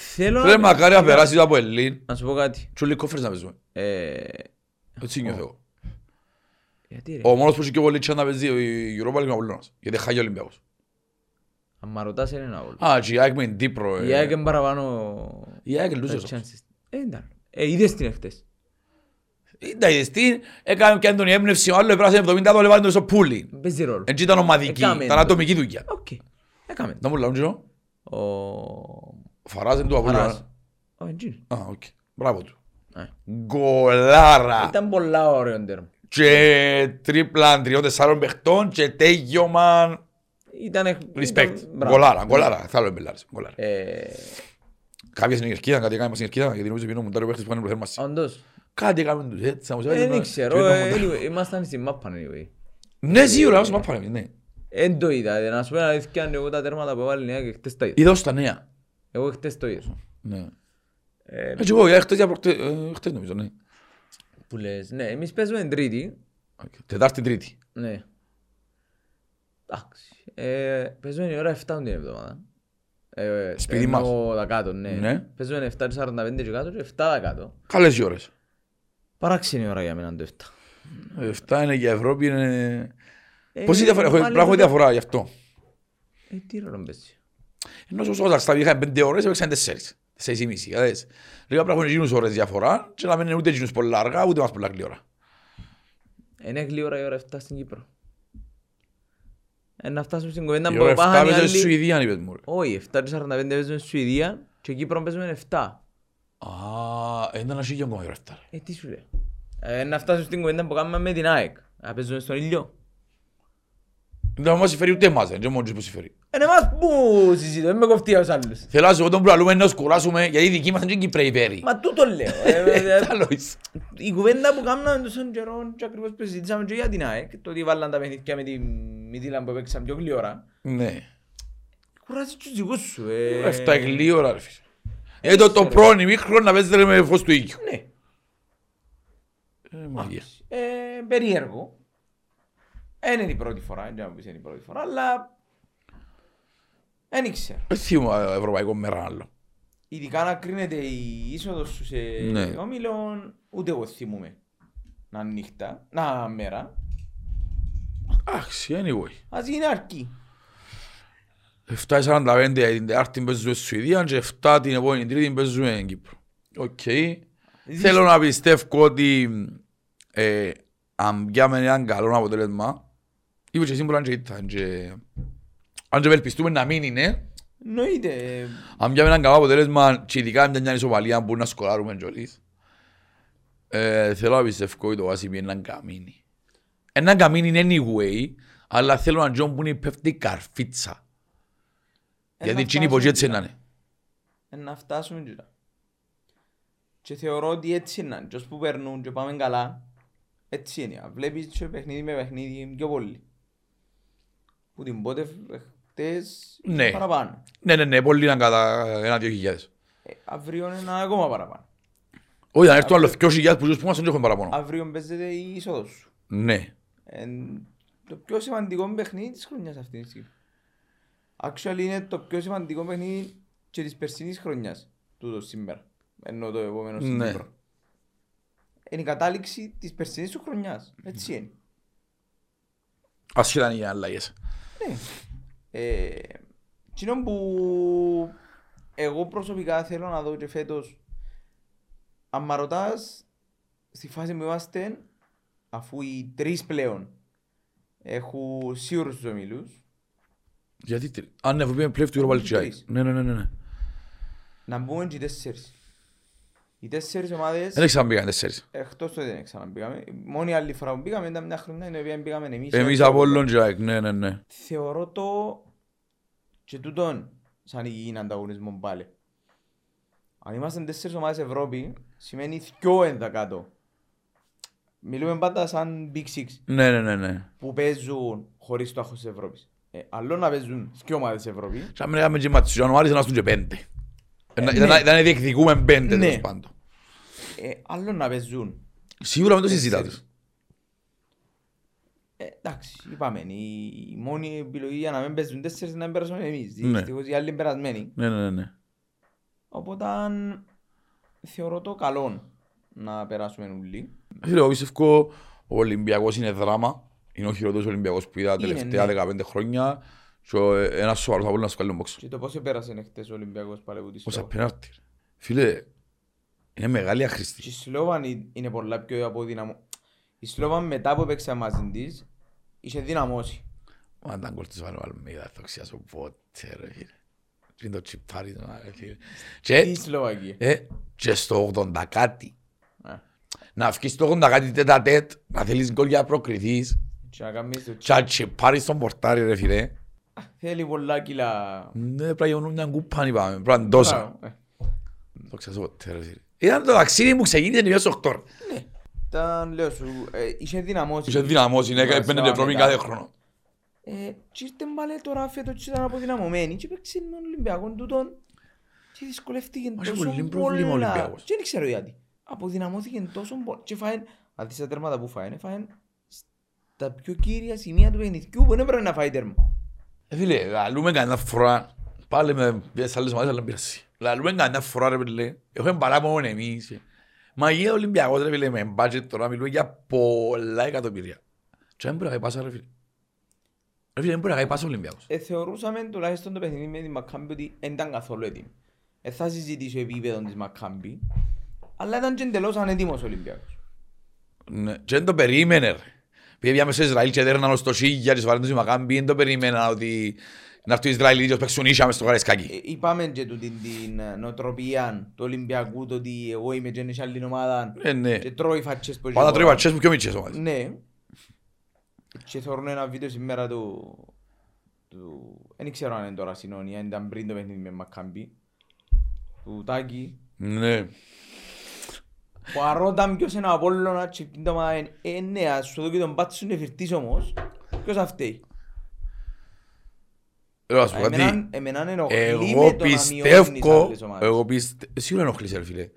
Θέλω Ρε μακάρι να περάσει το από Ελλήν. Να σου πω κάτι. Τσούλοι κόφερες να παίζουμε. Ε, Έτσι νιώθω εγώ. Γιατί ρε. Ο μόνος που έχει και πολύ τσάντα παίζει η Europa League είναι ο Απολλώνας. Γιατί χάγει ο Ολυμπιακός. Αν μ' ρωτάς είναι ένα όλο. Α, και η ΑΕΚ με την Τύπρο. ε. Η ΑΕΚ είναι παραπάνω... Η ΑΕΚ τα λούζος. chances. Ε, ήταν. Ε, είδες την εχθές. Ήταν η Εστίν, έκανε και αν τον η έμπνευση, ο άλλος έπρασε 70 το λεβάνε στο πουλί. Παίζει ρόλο. Έτσι ήταν ομαδική, Έκαμε ήταν το. ατομική δουλειά. Οκ. Έκαμε. το. Να μου λαούν τζινό. Ο... Ο Φαράς είναι του Φαράς. Απολλώνα. Ο Εντζίνη. Α, οκ. Μπράβο του. Ε. Γκολάρα. Ήταν πολλά ωραίο τέρμα. Και τρίπλα τριών τεσσάρων παιχτών και τέγιωμα. Ήταν... Respect. ήταν- μπράβο. Γκολάρα, γκολάρα. Θα λέω μπελάρες. Γκολάρα. Ε, Κάποια στην Κερκίδα, κάτι έκαμε στην Κερκίδα, γιατί νομίζω πίνω μου τώρα παίχτες που κάνουν προθέρμανση. Όντως. Κάτι έκαμε τους έτσι, να μου Ε, Δεν και ξέρω. ήταν ε, μοντάρ. anyway, Ήμασταν στην μάπα anyway. Ναι, σίγουρα, όσο μας πάμε, ναι. Εν το είδα. ε, Να σου πω την αλήθεια, εγώ τα τέρματα που έβαλε η Νέα και χτες τα είδα. Είδα ως τα νέα. Εγώ χτες το είδα. Ναι. Ε, Έτσι εγώ, είδα χτες για προχτές, ε, χτες νομίζω, ναι. Που λες, ναι, εμείς παίζουμε την Τρίτη. Οκ. Τετάρτη, Τρίτη. Ναι. Εντάξει. Ε, παίζουμε η ώρα 7 την εβδομάδα. Ε, Σπίτι εννοώ τα κάτω, ναι. Ναι. Παίζουμε 7.45 και κάτω και 7 τα κάτω. Καλές οι ώρες. Παράξενη ώρα για μένα το 7. Εφτά είναι για Ευρώπη, είναι... Ε, Πόση διαφορά, έχω- πάλι πρέπει να έχω το- διαφορά γι' αυτό. Ε, τι ρόλο παίζει. Ενώ όσο όταν στα είχα πέντε ώρες, έπαιξαν τέσσερις. Τέσσερις ή μισή, κατάλαβες. Λίγα πρέπει να έχουν γίνους ώρες διαφορά και να μην είναι ούτε γίνους πολλά αργά, ούτε μας πολλά γλύωρα. Είναι γλύωρα η ώρα 7 στην Κύπρο. Ε, να φτάσουμε στην κουβέντα Η που ώρα 7 πάχαν οι παίζει στη άλλοι. Σουηδία, είπες μου. ρε. Όχι, 7.45 παίζουμε στη Σουηδία και Κύπρο παίζουμε 7. Α, είναι ένα σίγιο ακόμα η ώρα 7. ρε. Ε, τι σου λέει. Ε, να φτάσουμε στην κουβέντα που κάνουμε με την ΑΕΚ. Να παίζουμε στον ήλιο. Δεν μας συμφέρει ούτε εμάς, δεν είναι μόνος που συμφέρει. Είναι εμάς που συζητώ, δεν με κοφτεί ως άλλους. Θέλω να σου πω τον προλούμε να σκουράσουμε, γιατί οι δικοί μας είναι και Κυπρέοι πέρι. Μα τούτο λέω. Ε, ε, ε, Καλό είσαι. Η κουβέντα που κάναμε τόσων καιρών και ακριβώς που συζητήσαμε και για την ΑΕΚ, το ότι βάλαν τα παιχνίδια με τη Μητήλα που παίξαν πιο γλυόρα, Ναι. κουράζει τους δικούς σου. ε. Εφτά γλύωρα, ρε φίλε. Ε, το, το πρώην ημίχρονο να παίζετε με φως του οίκιου. Ναι, Ε, μαγεία. ε, περίεργο. Δεν είναι η πρώτη φορά, δεν ξέρω αν πεις είναι η πρώτη φορά, αλλά δεν ήξερα. Δεν θυμώ ευρωπαϊκό μέρα άλλο. Ειδικά να κρίνεται η είσοδος σου σε Ναι. όμιλον, ούτε εγώ θυμούμαι. Να είναι νύχτα, να μέρα, Αχ, anyway. ας γίνει αρκεί. 7.45 την Τετάρτη παίζουμε στη Σουηδία και 7 την επόμενη Τρίτη παίζουμε στην Κύπρο. Οκ. Θέλω να πιστεύω ότι ε, αν πιάμε έναν καλό αποτέλεσμα, είπε και εσύ μπορεί να ήταν και... Αν και ευελπιστούμε να μην είναι, Εννοείται. αν πιάμε έναν καλό αποτέλεσμα και ειδικά με μια ισοπαλία που να σκοράρουμε κιόλις, ε, θέλω να πιστεύω ότι το βάση είναι έναν καμίνι. Έναν καμίνι είναι anyway, αλλά θέλω να τζον που είναι πέφτει καρφίτσα. Γιατί εκείνοι πως έτσι να είναι. Ε, να φτάσουμε και τώρα. Και θεωρώ ότι έτσι είναι. Και που περνούν και πάμε καλά, έτσι είναι. Βλέπεις και παιχνίδι με παιχνίδι πιο πολύ. Που την πότε φ- χτες Ναι. παραπάνω. Ναι, ναι, ναι, πολύ να κατά ένα-δύο χιλιάδες. Ε, αύριο είναι ένα ακόμα παραπάνω. Όχι, αν έρθουν άλλος δυο χιλιάδες που ζουν που μας δεν έχουν παραπάνω. Αύριο παίζεται η είσοδος σου. Ναι. Ε, το πιο σημαντικό παιχνίδι της χρονιάς αυτής τη στιγμή. Actually είναι το πιο σημαντικό παιχνίδι και της περσινής χρονιάς. Τούτος σήμερα. Ενώ το επόμενο στην Ναι. Κύπρο. Είναι η κατάληξη της περσινής σου χρονιάς. Έτσι είναι. Ασχετά είναι οι αλλαγές. Ναι. Ε, Κοινό που εγώ προσωπικά θέλω να δω και φέτος αν με ρωτάς στη φάση που είμαστε αφού οι τρεις πλέον έχουν σίγουρους τους ομίλους Γιατί τρι- Αν ναι, βγούμε πλέον του Europa League. Τρεις. Ναι, ναι, ναι, ναι, ναι. να μπούμε και οι τέσσερις. Οι τέσσερις ομάδες Δεν ξαναμπήκαν τέσσερις. εκτός το δεν ξαναμπήκαμε. Μόνη άλλη φορά που μπήκαμε ήταν μια χρονιά η οποία μπήκαμε εμείς. Εμείς από όλων και ΑΕΚ, ναι, ναι, ναι. θεωρώ το και τούτον σαν υγιεινή ανταγωνισμό πάλι. Αν είμαστε τέσσερις ομάδες Ευρώπη, σημαίνει δυο έντα κάτω. Μιλούμε πάντα σαν Big Six Ναι, ναι, ναι, ναι. που παίζουν χωρίς το άγχος της Ευρώπης. Ε, άλλο να παίζουν δυο ομάδες Ευρώπη. Και αν μιλάμε και ματσούς Ιανουάρης, να στούν και πέντε. Ήταν- ναι. Ήταν ήταν διεκδικούμε πέντε Ναι. τέλος πάντων. Ε, άλλο να παίζουν. Σίγουρα με το συζητάτε. Τέσσερις. Ε, εντάξει, είπαμε, η, η μόνη επιλογή για να μην παίζουν τέσσερις είναι να μην περάσουμε εμείς. Ναι. Δυστυχώς οι άλλοι είναι περασμένοι. Ναι, ναι, ναι, ναι. Οπότε αν θεωρώ το καλό να περάσουμε όλοι. Φίλε, εγώ πιστεύω ο Ολυμπιακός είναι δράμα. Είναι ο χειρότερος Ολυμπιακός που είδα τα Είναι, τελευταία ναι. 15 χρόνια. Και ο- ένας σοβαρός από να σου βγάλει τον μπόξο. Και το πόσο πέρασε χτες ο Ολυμπιακός πάλι από τη Όσα Σλόβα. πέναρτη. ρε. Φίλε, είναι μεγάλη Και αχρηστή. η Σλόβα είναι πολλά πιο αποδυναμώ. Η Σλόβα μετά που έπαιξε μαζί της, είχε δυναμώσει. Μα ήταν γκολ της Βανου Αλμίδα, θα ξιάσω πότε ρε φίλε. Και είναι το τσιπάρι του, ρε φίλε. Η Και, Σλοβακία. ε, και στο 80 κάτι. Α. Να βγεις στο 80 κάτι τέτα τέτ, να θέλεις γκολ για να προκριθείς. Και να κάνεις το Και να τσιπάρεις τον πορτάρι ρε φίλε. Θέλει πολλά κιλά. Ναι, πρέπει να γίνουν μια κουπά, είπαμε. Πρέπει να είναι τόσα. Μπράβο, ε. Το ξιάσω ποτέ ρε φίλε. Ήταν το ταξίδι που ξεκίνησε την 8 ώρα. Ναι. Ήταν, λέω σου, ε, είχε δυναμώσει. Είχε δυναμώσει, ναι, Μπράβο, πέντε Σλόβα Ευρώπη μετά. κάθε χρόνο. Ε, και ήρθε πάλι τώρα φέτος και ήταν αποδυναμωμένη και παίξε με τον Ολυμπιακό τούτον και δυσκολεύτηκε Μα έχει τόσο πολύ πρόβλημα ο πολλά. Ολυμπιακός. Και δεν ξέρω γιατί. Αποδυναμώθηκε τόσο πολλά και φάεν, αν δεις τα τέρματα που φάεν, φάεν στα πιο κύρια σημεία του παιχνιδιού που δεν έπρεπε να φάει τέρμα. Ε, Φίλε, λαλούμε κανένα φορά Πάλι με πιέσεις άλλες ομάδες, αλλά πειράζει. Λαλούμε κανένα φορά ρε φίλε, έχουμε παράπονο εμείς. Μα για Ολυμπιακός ρε φίλε, με budget τώρα μιλούμε για πολλά εκατομμύρια. Και δεν μπορεί να πάει πάσα ρε φίλε. Ρε φίλε, δεν μπορεί να πάει πάσα ο Ολυμπιακός. Ε, θεωρούσαμε τουλάχιστον το παιχνίδι με τη Μακάμπη ότι δεν ήταν καθόλου έτοιμη. Ε, θα συζητήσω επίπεδο της Μακάμπη, αλλά ήταν και εντελώς ανέτοιμος ο Ολυμπιακός. Ναι, και δεν το περίμενε ρε. Πήγαμε στο Ισραήλ και έδερναν ως το σίγια και σοβαρέντος η Μακάμπη, δεν το περίμενα ότι να έρθει ο Ισραήλ και παίξουν ίσια μες στο Καραϊσκάκι. Ε, Είπαμε και τούτη την ε, νοοτροπία του Ολυμπιακού, το ότι εγώ είμαι και σε άλλη ομάδα Ε, ναι. και τρώει φατσές που έχει Πάντα η τρώει ομάδα. πατσές που πιο μίτσες ομάδες. Ναι. Και θεωρούν ένα βίντεο σήμερα του... του... Δεν ξέρω αν είναι τώρα συνώνια, ήταν πριν το παιχνίδι με Μακάμπη. Του Τάκη. Ναι. Που αρώταν ποιος είναι ο Απόλλωνας και την ομάδα είναι ε, ναι, ας σου δω και τον πάτσο είναι φυρτής όμως. Ποιος αυτοί. Λέω, ας πω κάτι. Εμένα, εμένα ενοχλεί με Εγώ το να μειώνεις πιστεύω, άλλες ομάδες. εγώ πιστεύω, σίγουρα ενοχλείς ρε φίλε.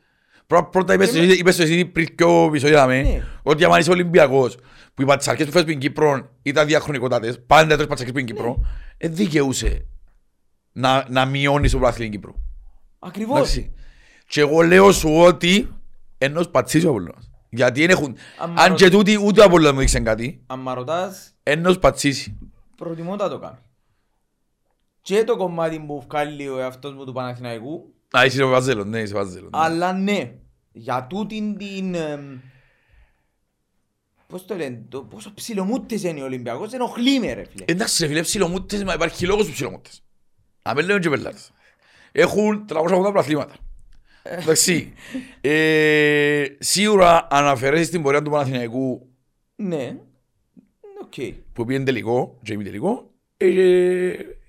Πρω- Πρώτα είπες εσύ- είπες το εσύ πριν πιο επεισόδια με, Ναι. ότι άμα είσαι Ολυμπιακός, που οι πατσαρκές που φέρεις στην Κύπρο ήταν διαχρονικότατες, πάντα τρεις πατσαρκές στην Κύπρο, ε, δικαιούσε να, να μειώνεις το πρωτάθλημα στην Κύπρο. Ακριβώς. Εντάξει. Και εγώ λέω σου ότι ενός πατσίσει ο Απολλώνας. Γιατί δεν έχουν, Αν αν μ' και τούτοι ούτε ο Απολλώνας μου δείξαν κάτι, Αν μ' ρωτάς, ενός πατσίσει. προτιμώ να το κάνω. Και το κομμάτι που βγάλει ο εαυτός μου του Παναθηναϊκού, Α, είσαι ο Βαζέλος, ναι, είσαι ο Βαζέλος. ναι. αλλά ναι, για τούτην την... εμ, Πώς το λένε, το πόσο ψιλομούτες είναι ο Ολυμπιακός, ενοχλεί με ρε φίλε. Εντάξει ρε φίλε, ψιλομούτες, μα υπάρχει λόγος που ψιλομούτες. Αν με λένε και πελάτες. Έχουν 380 πρωταθλήματα. Εντάξει. Ε, Σίγουρα αναφερέσεις στην πορεία του Παναθηναϊκού Ναι, οκ. που πήγαινε τελικό, και ημι τελικό, ε,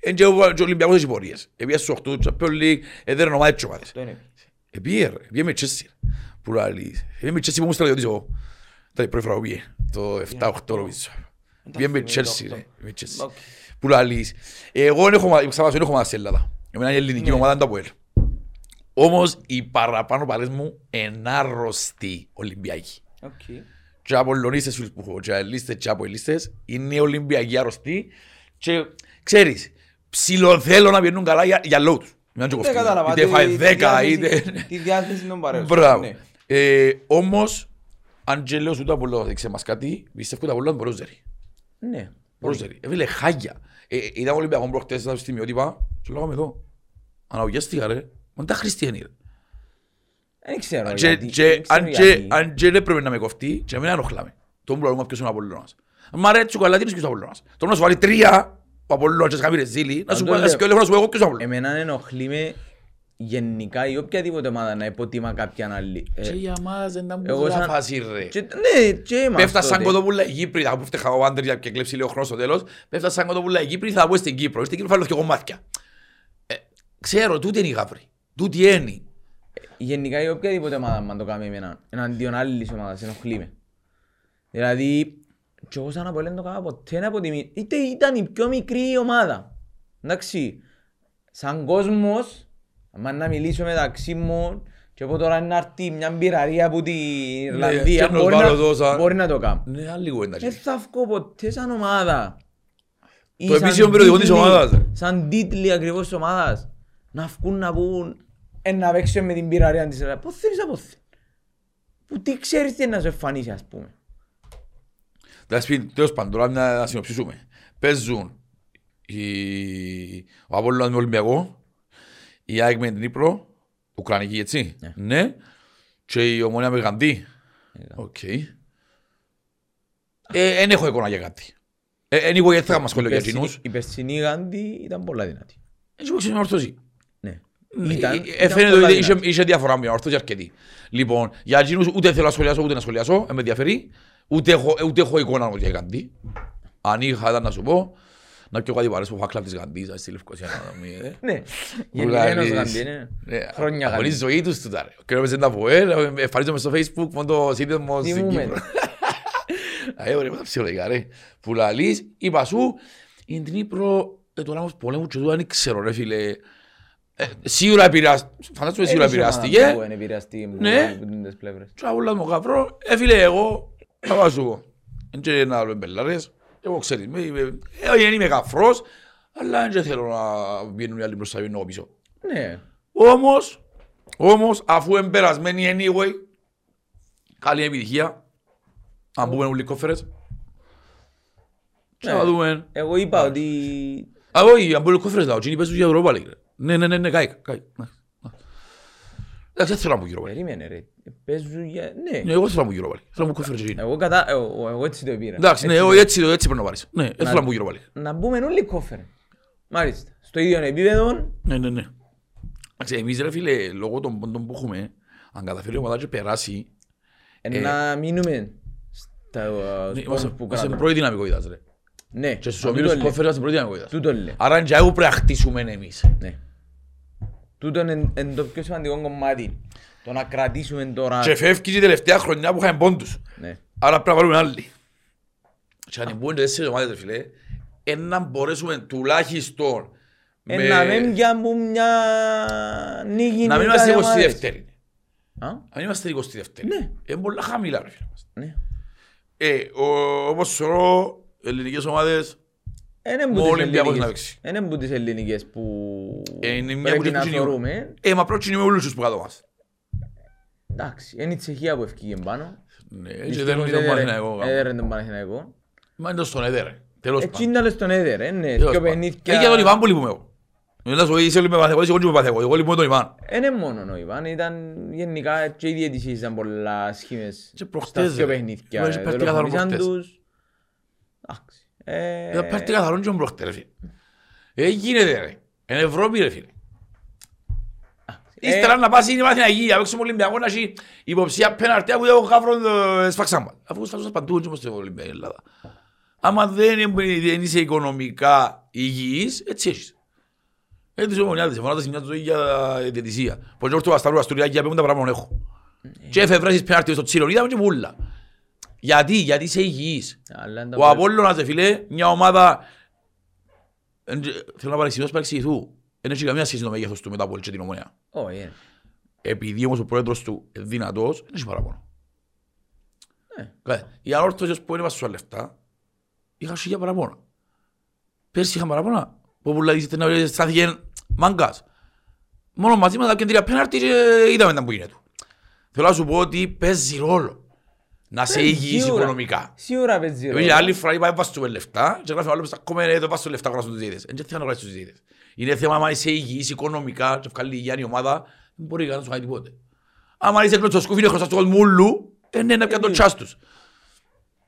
εν και ο και ο Ολυμπιακός έχει πορείες. Επήγε στους 8 του Champions League, έδερνε ομάδες και ομάδες. Το είναι. Επήγε ρε, επήγε με Chelsea. Που λαλείς. Επήγε με Chelsea που μου στρατιώτης εγώ. Ήταν η πρώτη φορά που πήγε, το 7-8 νομίζω. Πήγε με Εντάξει, με Chelsea το ρε, οκτώ. με Chelsea. Οκ. Που λαλείς. Εγώ δεν έχω ομάδα, ξαπάσω, δεν έχω ομάδα στην Ελλάδα. Εμένα η ελληνική Ναι. ομάδα είναι το ΑΠΟΕΛ. Όμως οι παραπάνω παλές μου είναι άρρωστοι Ολυμπιακοί. Οκ. Και από Λονίστες φίλους που έχω, και αελίστες και από ελίστες, είναι Ολυμπιακοί άρρωστοι και ξέρεις, ψιλοθέλω να βγαίνουν καλά για, για λόγους. Μην Δεν κοφτεί. κατάλαβα. Είτε τη- φάει τη 10, διάθεση- είτε... Τη διάθεση των παρέων. Μπράβο. Ναι. Ε, Όμως, αν και λέω σου το Απόλλωνα δείξε μας κάτι, πιστεύω ότι το Απόλλωνα μπορεί να ζερεί. Ναι. Μπορεί να ζερεί. Έβγαλε χάγια. Ε, Ήταν Ολυμπιακό προχτές στα στιγμιότυπα και λέγαμε εδώ. Αναγωγιάστηκα ρε. Μα τα χριστιανοί ρε. Δεν ξέρω Και- γιατί. και- δεν ξέρω αν και- γιατί. Αν και δεν πρέπει να με κοφτεί και να μην ανοχλάμε. Τον που λέμε ποιος είναι ο Απολλώνας. Μα αρέσει σου καλά τι είναι ποιος ο Απολλώνας. Τώρα να σου βάλει τρία ο Απολλώνας και σκάβει ρε ζήλι, να σου Αν το πω λέω. να σου λέω να σου πω εγώ ποιος ο Απολλώνας. Εμένα ενοχλεί με γενικά ή οποιαδήποτε ομάδα να υποτιμά κάποιαν άλλη. Ε, Και για μας δεν ήταν εγώ που σαν- φάση ρε. και- Ναι, και είμαστε Πέφτας σαν τότε. κοτοπούλα η Κύπρη, θα που φταίχα ο Άντερ και κλέψει λίγο χρόνο στο τέλος. Πέφτας σαν κοτοπούλα η Κύπρη, θα πω στην Κύπρο. Στην Κύπρο φάλω και κομμάτια. Ε, Ξέρω, τούτη είναι η γάβρη. Τούτη είναι. Γενικά η οποιαδήποτε ομάδα man το κάνει εμένα εναντίον άλλης ομάδας ενοχλεί με. Δηλαδή, και εγώ σαν Αποέλ δεν το έκανα ποτέ να αποτιμήσω. Είτε ήταν η πιο μικρή ομάδα. Εντάξει, σαν κόσμος, άμα να μιλήσω μεταξύ μου και από τώρα να έρθει μια μπειραρία από την Ιρλανδία, και να μπορεί, βάλω να, εδώ σαν- μπορεί να το κάνω. Ναι, άλλη κουβέντα. Δεν θα βγω ποτέ σαν ομάδα. Ή Το σαν επίσημο περιοδικό της τίτλοι- ομάδας, ρε. Σαν τίτλοι ακριβώς της ομάδας. Να βγουν να πούν «Ε, να παίξω με την πειραρία της Ελλάδα. Πώς θέλεις από θέλεις; Που τι ξέρεις τι είναι να σου εμφανίσει ας πούμε. Εντάξει, τέλος πάντων, τώρα να να συνοψίσουμε. Παίζουν η- ο Απόλλωνας με Ολυμπιακό, η ΑΕΚ με την Ύπρο, Ουκρανική έτσι, Ναι. ναι, και η Ομόνια με Γαντή. Οκ. Ε, Εν έχω εικόνα για κάτι. Ε, Anyway, δεν θα μας σχόλιο για Η περσινή- εκείνους. Η περσινή Γάνδη ήταν πολλά δυνατή. Έτσι που ξέρει με ορθώση. Ναι. Ε, Ήταν- ε, ήταν Φαίνεται πολλά ότι είχε- δυνατή. είχε διαφορά με ορθώση αρκετή. Λοιπόν, για εκείνους ούτε θέλω να σχολιάσω ούτε να σχολιάσω, δεν με ενδιαφέρει. Ούτε έχω, ούτε έχω εικόνα όμως για Γαντή. Αν είχα ήταν να σου πω, να πιω κάτι παρές που φάκλα της Γαντής, ας, στη Λευκοσία. να μην, ε. Ναι. Που Γενικά ένας λαλείς. Γάνδη, ναι. Ναι, Χρόνια αγωνίζει Γάνδη. ζωή τους τούτα, ρε. Ο κύριος παίζει τα ΠΟΕΛ, εμφανίζομαι στο Facebook, μόνο το σύνδεσμο στην Θυμούμε. Κύπρο. Ε, ωραία, με τα ψυχολογικά, ρε. Που λαλείς, είπα σου, είναι την Ήπρο, ε, το λάμος πολέμου και τούτα δεν ξέρω, ρε φίλε. Ε, Σίγουρα επηρεάστηκε, φαντάζομαι σίγουρα Έχει ομάδα επηρεάστηκε. που είναι επηρεαστική από Ναι. τις πλευρές. Και άβολα μου γαυρό, ε, φίλε, εγώ, θα πάω σου πω. Εν και να λέω μπελάρες, εγώ ξέρεις, με- με- ε, δεν είμαι γαφρός, Αλλά δεν θέλω να βγαίνουν οι άλλοι μπροστά και εγώ πίσω. Ναι. Όμως, όμως, αφού είναι περασμένοι anyway, καλή επιτυχία. Αν πούμε όλοι κόφερες. Και Ναι. να δούμε. Εγώ είπα ότι... Α, όχι, αν πούμε κόφερες λαό, και παίζουν για Europa League. Ρε. Ναι, ναι, ναι, ναι, κάει, κάει. Ναι, ναι. Εντάξει, δεν θέλω να πω Europa League. Περίμενε ρε. Παίζουν για... Ναι. Ναι, εγώ θέλω να πω Europa League. Θέλω να πω κόφερες και εκείνοι. Εγώ, κατά... εγώ, εγώ έτσι το πήρα. Εντάξει, ναι, Έτσι εγώ το- έτσι, έτσι πρέπει να πάρεις. Ναι, δεν θέλω να πω Europa League. Να μπούμε όλοι κόφερ. Μάλιστα. Στο ίδιο επίπεδο. Ναι, ναι, ναι. Εντάξει, εμείς ρε φίλε, λόγω των πόντων που έχουμε, αν καταφέρει η ομάδα και περάσει, ε, Να μείνουμε στα ναι, σπόρους είμαστε που είμαστε κάναμε. πρώτη δυναμικότητας ρε. Ναι. Και στους μα ομίλους τούτο λέει. κόφερες είμαστε πρώτη δυναμικότητας. Τούτο λέει. Άρα είναι και εγώ πρέπει να χτίσουμε εμείς. Ναι. Τούτο είναι είναι το πιο σημαντικό κομμάτι. Το να κρατήσουμε τώρα. Και φεύγει και η τελευταία χρονιά που είχαμε πόντους. Ναι. Άρα πρέπει να βάλουμε άλλοι. Και αν μπουν και τέσσερις ομάδες ρε φίλε, ε, να μπορέσουμε τουλάχιστον Ε, με- Να μην πιάνουν μια νίκη. να μην με κάθε είμαστε ομάδες. 22η. Α, Να μην είμαστε 22η. Ναι. Είναι πολλά χαμηλά ρε φίλε μας. ναι. Ε, ο- όπως θεωρώ, ελληνικές ομάδες Είναι Ο που τις Ολυμπιακός να ελληνικές. παίξει. Είναι που τις ελληνικές που Ε, είναι μια πρέπει που να τους θεωρούμε. Ε, μα πρώτοι είναι όλους τους που κάτω μας. Εντάξει, είναι η Τσεχία που ευκήγε πάνω. Ναι, και Δυστυχώς δεν είναι τον έδερε- Παναθηναϊκό. γάμο. έδερε τον Παναθηναϊκό. Μα είναι το στον έδερε. Τέλος Έτσι πάντων. είναι άλλες τον έδερε, ναι. Τέλος Δυο πάντων. παιχνίδια- Ε, για τον Ιβάν που λείπουμε εγώ. Μιλάς, ο είσαι όλοι με Παναθηναϊκό, είσαι εγώ και με Παναθηναϊκό. Εγώ λείπουμε τον Ιβάν. Ε, Είναι μόνο ο Ιβάν, ήταν γενικά και οι διαιτησίες ήταν πολλά σχήμες Και στα προχτές, δύο ρε. παιχνίδια. Είχαμε και παίχτη καθαρό Δολοφονήσαν προχτές. τους. Εντάξει. Ε, Είδα παίρνει καθαρόν και τον προχτέ, ρε φίλε. Ε, γίνεται ρε. Είναι Ευρώπη ρε φίλε. ε, Ύστερα να πας είναι η Παναθηναϊκή, να παίξουμε Ολυμπιακός να έχει υποψία πέναρτη που δεν χαύρον σφαξάμπα. Αφού σφαξάμπα παντού έτσι είμαστε Ολυμπιακή Ελλάδα. Άμα δεν είναι- δεν είσαι οικονομικά υγιής, έτσι έχεις. Έτσι ο μονιάδες, φωνάτας μια ζωή για διαιτησία. Πως και όρθω Βασταρού, Αστουριάκη, για πέμπουν τα πράγματα έχω. Και εφευρέσεις πέναρτη στο τσίρο, είδαμε και βούλα. Γιατί, γιατί είσαι υγιής. αλλά είναι τα Ο πολλά- Απόλλωνας, ρε φίλε, μια ομάδα... Εν τζε- Θέλω να παρεξηγηθώ, παρεξηγηθού. Δεν έχει καμία σχέση το μέγεθος του με το Απόλλη και την Ομονία. Όχι, ε. Επειδή όμως ο πρόεδρος του είναι δυνατός, δεν έχει παραπάνω. Ε. Κα- Οι ανόρθωσες που είναι στα λεφτά, είχαν σίγια παραπάνω. Πέρσι είχαν παραπάνω. Που πουλαδίσετε να στάθηκε μάγκας. Μόνο μαζί με τα κεντρία πέναρτη και είδαμε τα που γίνεται. Θέλω να σου πω ότι παίζει ρόλο. Να είσαι Ε, υγιής σίγουρα. οικονομικά. Σίγουρα παίζει Επειδή ρόλο. άλλη φορά είπα βάζουμε λεφτά και γράφει άλλος ακόμα εδώ βάζω λεφτά γράφουν τους διαιτητές. Δεν θέλω να γράψεις τους διαιτητές. Είναι θέμα άμα είσαι υγιής οικονομικά και βγάλει υγεία η ομάδα, δεν μπορεί κανένας να σου κάνει τίποτε. Άμα είσαι κλωτσός σκούφι, είναι χρωστάς στο κόσμο ούλου, ε, ναι, να πιάνε το τσάς τους.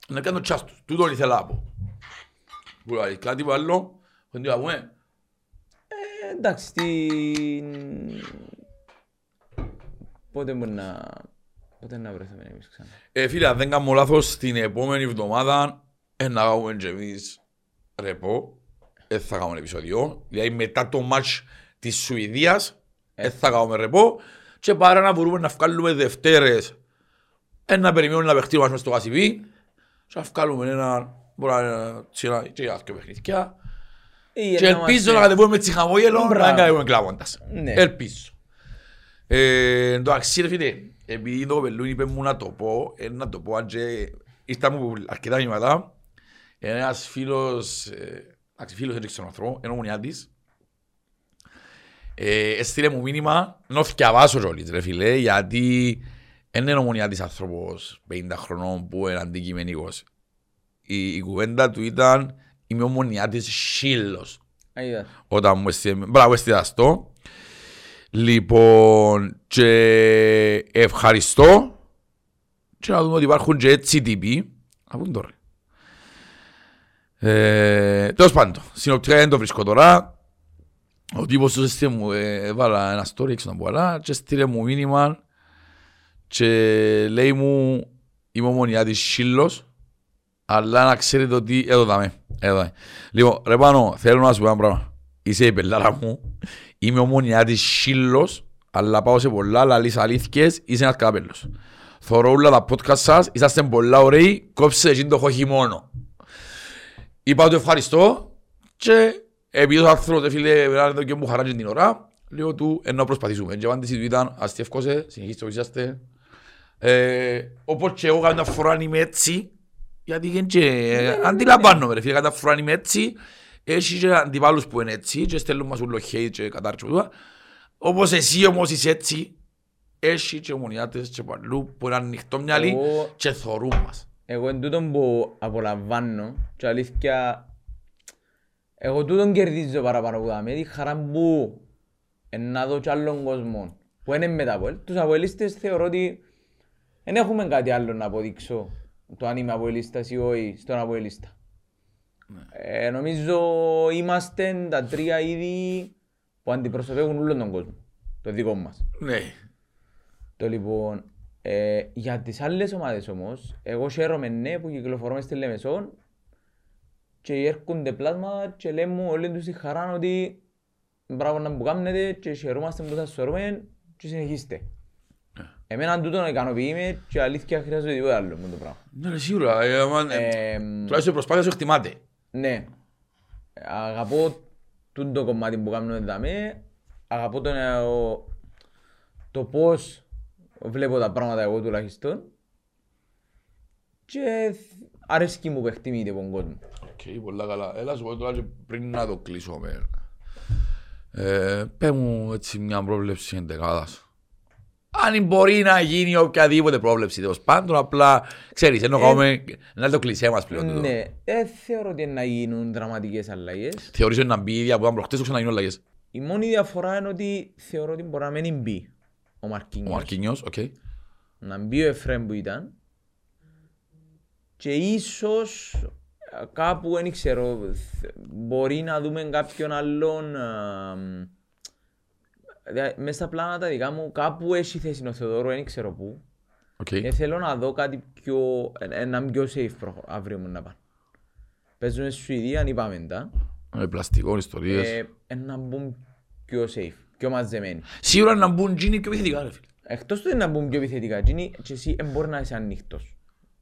Να πιάνε το τσάς τους. Τούτο ήθελα να πω. Που λέει, κάτι που άλλο, δεν τι να πούμε. Ε, Εντάξει, στην... Πότε μπορεί να... Πότε να βρεθούμε εμείς ξανά. Ε, φίλε, αν δεν κάνω λάθος, την επόμενη εβδομάδα ε, να κάνουμε και εμείς ρεπό. Δεν θα κάνουμε επεισόδιο. Δηλαδή μετά το match της Σουηδίας, δεν θα κάνουμε ρεπό. Και παρά να μπορούμε να βγάλουμε Δευτέρες, ε, να περιμένουμε να παιχτεί μας μες στο Κασιβί. Και να βγάλουμε ένα, μπορεί να είναι τσίνα και για δύο παιχνίδια. Ή Και να ελπίζω είμαστε- να κατεβούμε έτσι χαμόγελο, να Μπράβο. κατεβούμε κλάβοντας. Ναι. Ελπίζω. Ε, εντάξει ρε φίλε, επειδή το κοπελούν είπε μου να το πω, ε, να το πω αν και ήρθα μου αρκετά μηνύματα. Ένας φίλος, ε, εντάξει φίλος δεν ξέρω άνθρωπο, είναι ομονιάτης. Ε, έστειλε μου μήνυμα, να θυκιαβάσω κιόλας ρε φίλε, γιατί δεν είναι ομονιάτης άνθρωπος 50 χρονών που είναι αντικειμενικός. Η, η κουβέντα του ήταν, είμαι ομονιάτης σύλλος Α, είδα. όταν μου έστειλε, μπράβο έστειλε αυτό. Λοιπόν, και ευχαριστώ και να δούμε ότι υπάρχουν και έτσι τύποι. Να πούν τώρα. Ε, τέλος πάντων, συνοπτικά δεν το βρίσκω τώρα. Ο τύπος του έστειλε μου, ε, έβαλα ένα story έξω να πω, αλλά και έστειλε μου μήνυμα και λέει μου είμαι ομονιάτης σύλλος αλλά να ξέρετε ότι εδώ δάμε. Εδώ. δάμε. Λοιπόν, ρε πάνω, θέλω να σου πω ένα πράγμα. Είσαι η πελάρα μου. Είμαι ομονιάτης σύλλος, αλλά πάω σε πολλά λαλείς αλήθικες, είσαι ένας καπέλος. Θωρώ όλα τα podcast σας, είσαστε πολλά ωραίοι, κόψε εκείνο το χώχι μόνο. Είπα του ευχαριστώ και επειδή το άρθρο δε φίλε era εδώ και μου χαράζει την ώρα, λέω του ενώ να προσπαθήσουμε. Και η απάντηση του ήταν αστιεύκωσε, συνεχίστε όπως είσαστε. Ε, όπως και εγώ κάποια φορά είμαι έτσι, γιατί δεν και... Αντιλαμβάνομαι ρε φίλε, κάποια φορά είμαι έτσι, Έχει και αντιπάλους που είναι έτσι και στέλνουν μας ούλο hate και κατάρτιση τούτα. Όπως εσύ όμως είσαι έτσι, έχει και ομονιάτες και παλού που είναι ανοιχτόμυαλοι Εγώ- και θωρούν μας. Εγώ εν τούτον που απολαμβάνω και αλήθεια εγώ τούτον κερδίζω παραπάνω που δάμε τη χαρά που εν να δω κι άλλον κόσμο που είναι με τα Αποέλ. Τους Αποελίστες θεωρώ ότι δεν έχουμε κάτι άλλο να αποδείξω το αν είμαι Αποελίστας ή όχι στον Αποελίστα. Ε, νομίζω είμαστε τα τρία είδη που αντιπροσωπεύουν όλον τον κόσμο, το δικό μας. Ναι. Το λοιπόν, ε, για τις άλλες ομάδες όμως, εγώ χαίρομαι ναι που κυκλοφορούμε στη Λεμεσόν και έρχονται πλάσμα και λέμε μου όλοι τους τη χαρά ότι μπράβο να που κάνετε και χαιρόμαστε που σας σωρούμε και συνεχίστε. Εμένα τούτο ικανοποιεί με και αλήθεια χρειάζεται τίποτα άλλο με το πράγμα. Ναι, ρε, σίγουρα. ε, άμα, ε, Ε, Τουλάχιστον η προσπάθεια σου εκτιμάται. Ναι, αγαπώ τούτο το κομμάτι που κάνουμε δαμέ, αγαπώ τον, ε, ο- το πώς βλέπω τα πράγματα εγώ τουλάχιστον και θ- αρέσκει μου που εκτιμείται από τον κόσμο. Οκ, πολλά καλά. Έλα σου πω τώρα και πριν να το κλείσουμε. Ε, πέ μου έτσι μια πρόβλεψη εντεκάδας. Αν μπορεί να γίνει οποιαδήποτε πρόβλεψη τέλος πάντων, απλά ξέρεις, ενώ κάνουμε να το κλισέ μας πλέον. τούτο. Ναι, δεν θεωρώ ότι να γίνουν δραματικές αλλαγές. Θεωρείς ότι να μπει η ίδια που ήταν προχτές, το ξαναγίνουν αλλαγές. Η μόνη διαφορά είναι ότι θεωρώ ότι μπορεί να μην μπει ο Ο Μαρκίνιος. Μαρκίνιος, οκ. να μπει ο Εφραίμ που ήταν και ίσως ε, κάπου δεν ξέρω θ- μπορεί να δούμε κάποιον άλλον ε, δια- μέσα στα πλάνα τα δικά μου κάπου έχει θέση ο Θεοδόρου, δεν ξέρω πού Οκ. και θέλω να δω κάτι πιο, ε, ένα πιο safe προχω- αύριο μου να πάνε. Παίζουμε στη Σουηδία, αν είπαμε τα, Με πλαστικό, ιστορίες. ε, ε, να μπουν πιο safe, πιο μαζεμένοι. Σίγουρα να μπουν γίνει και επιθετικά, ρε φίλε. Εκτός του να μπουν πιο επιθετικά, εκείνοι και εσύ δεν μπορεί να είσαι ανοιχτός.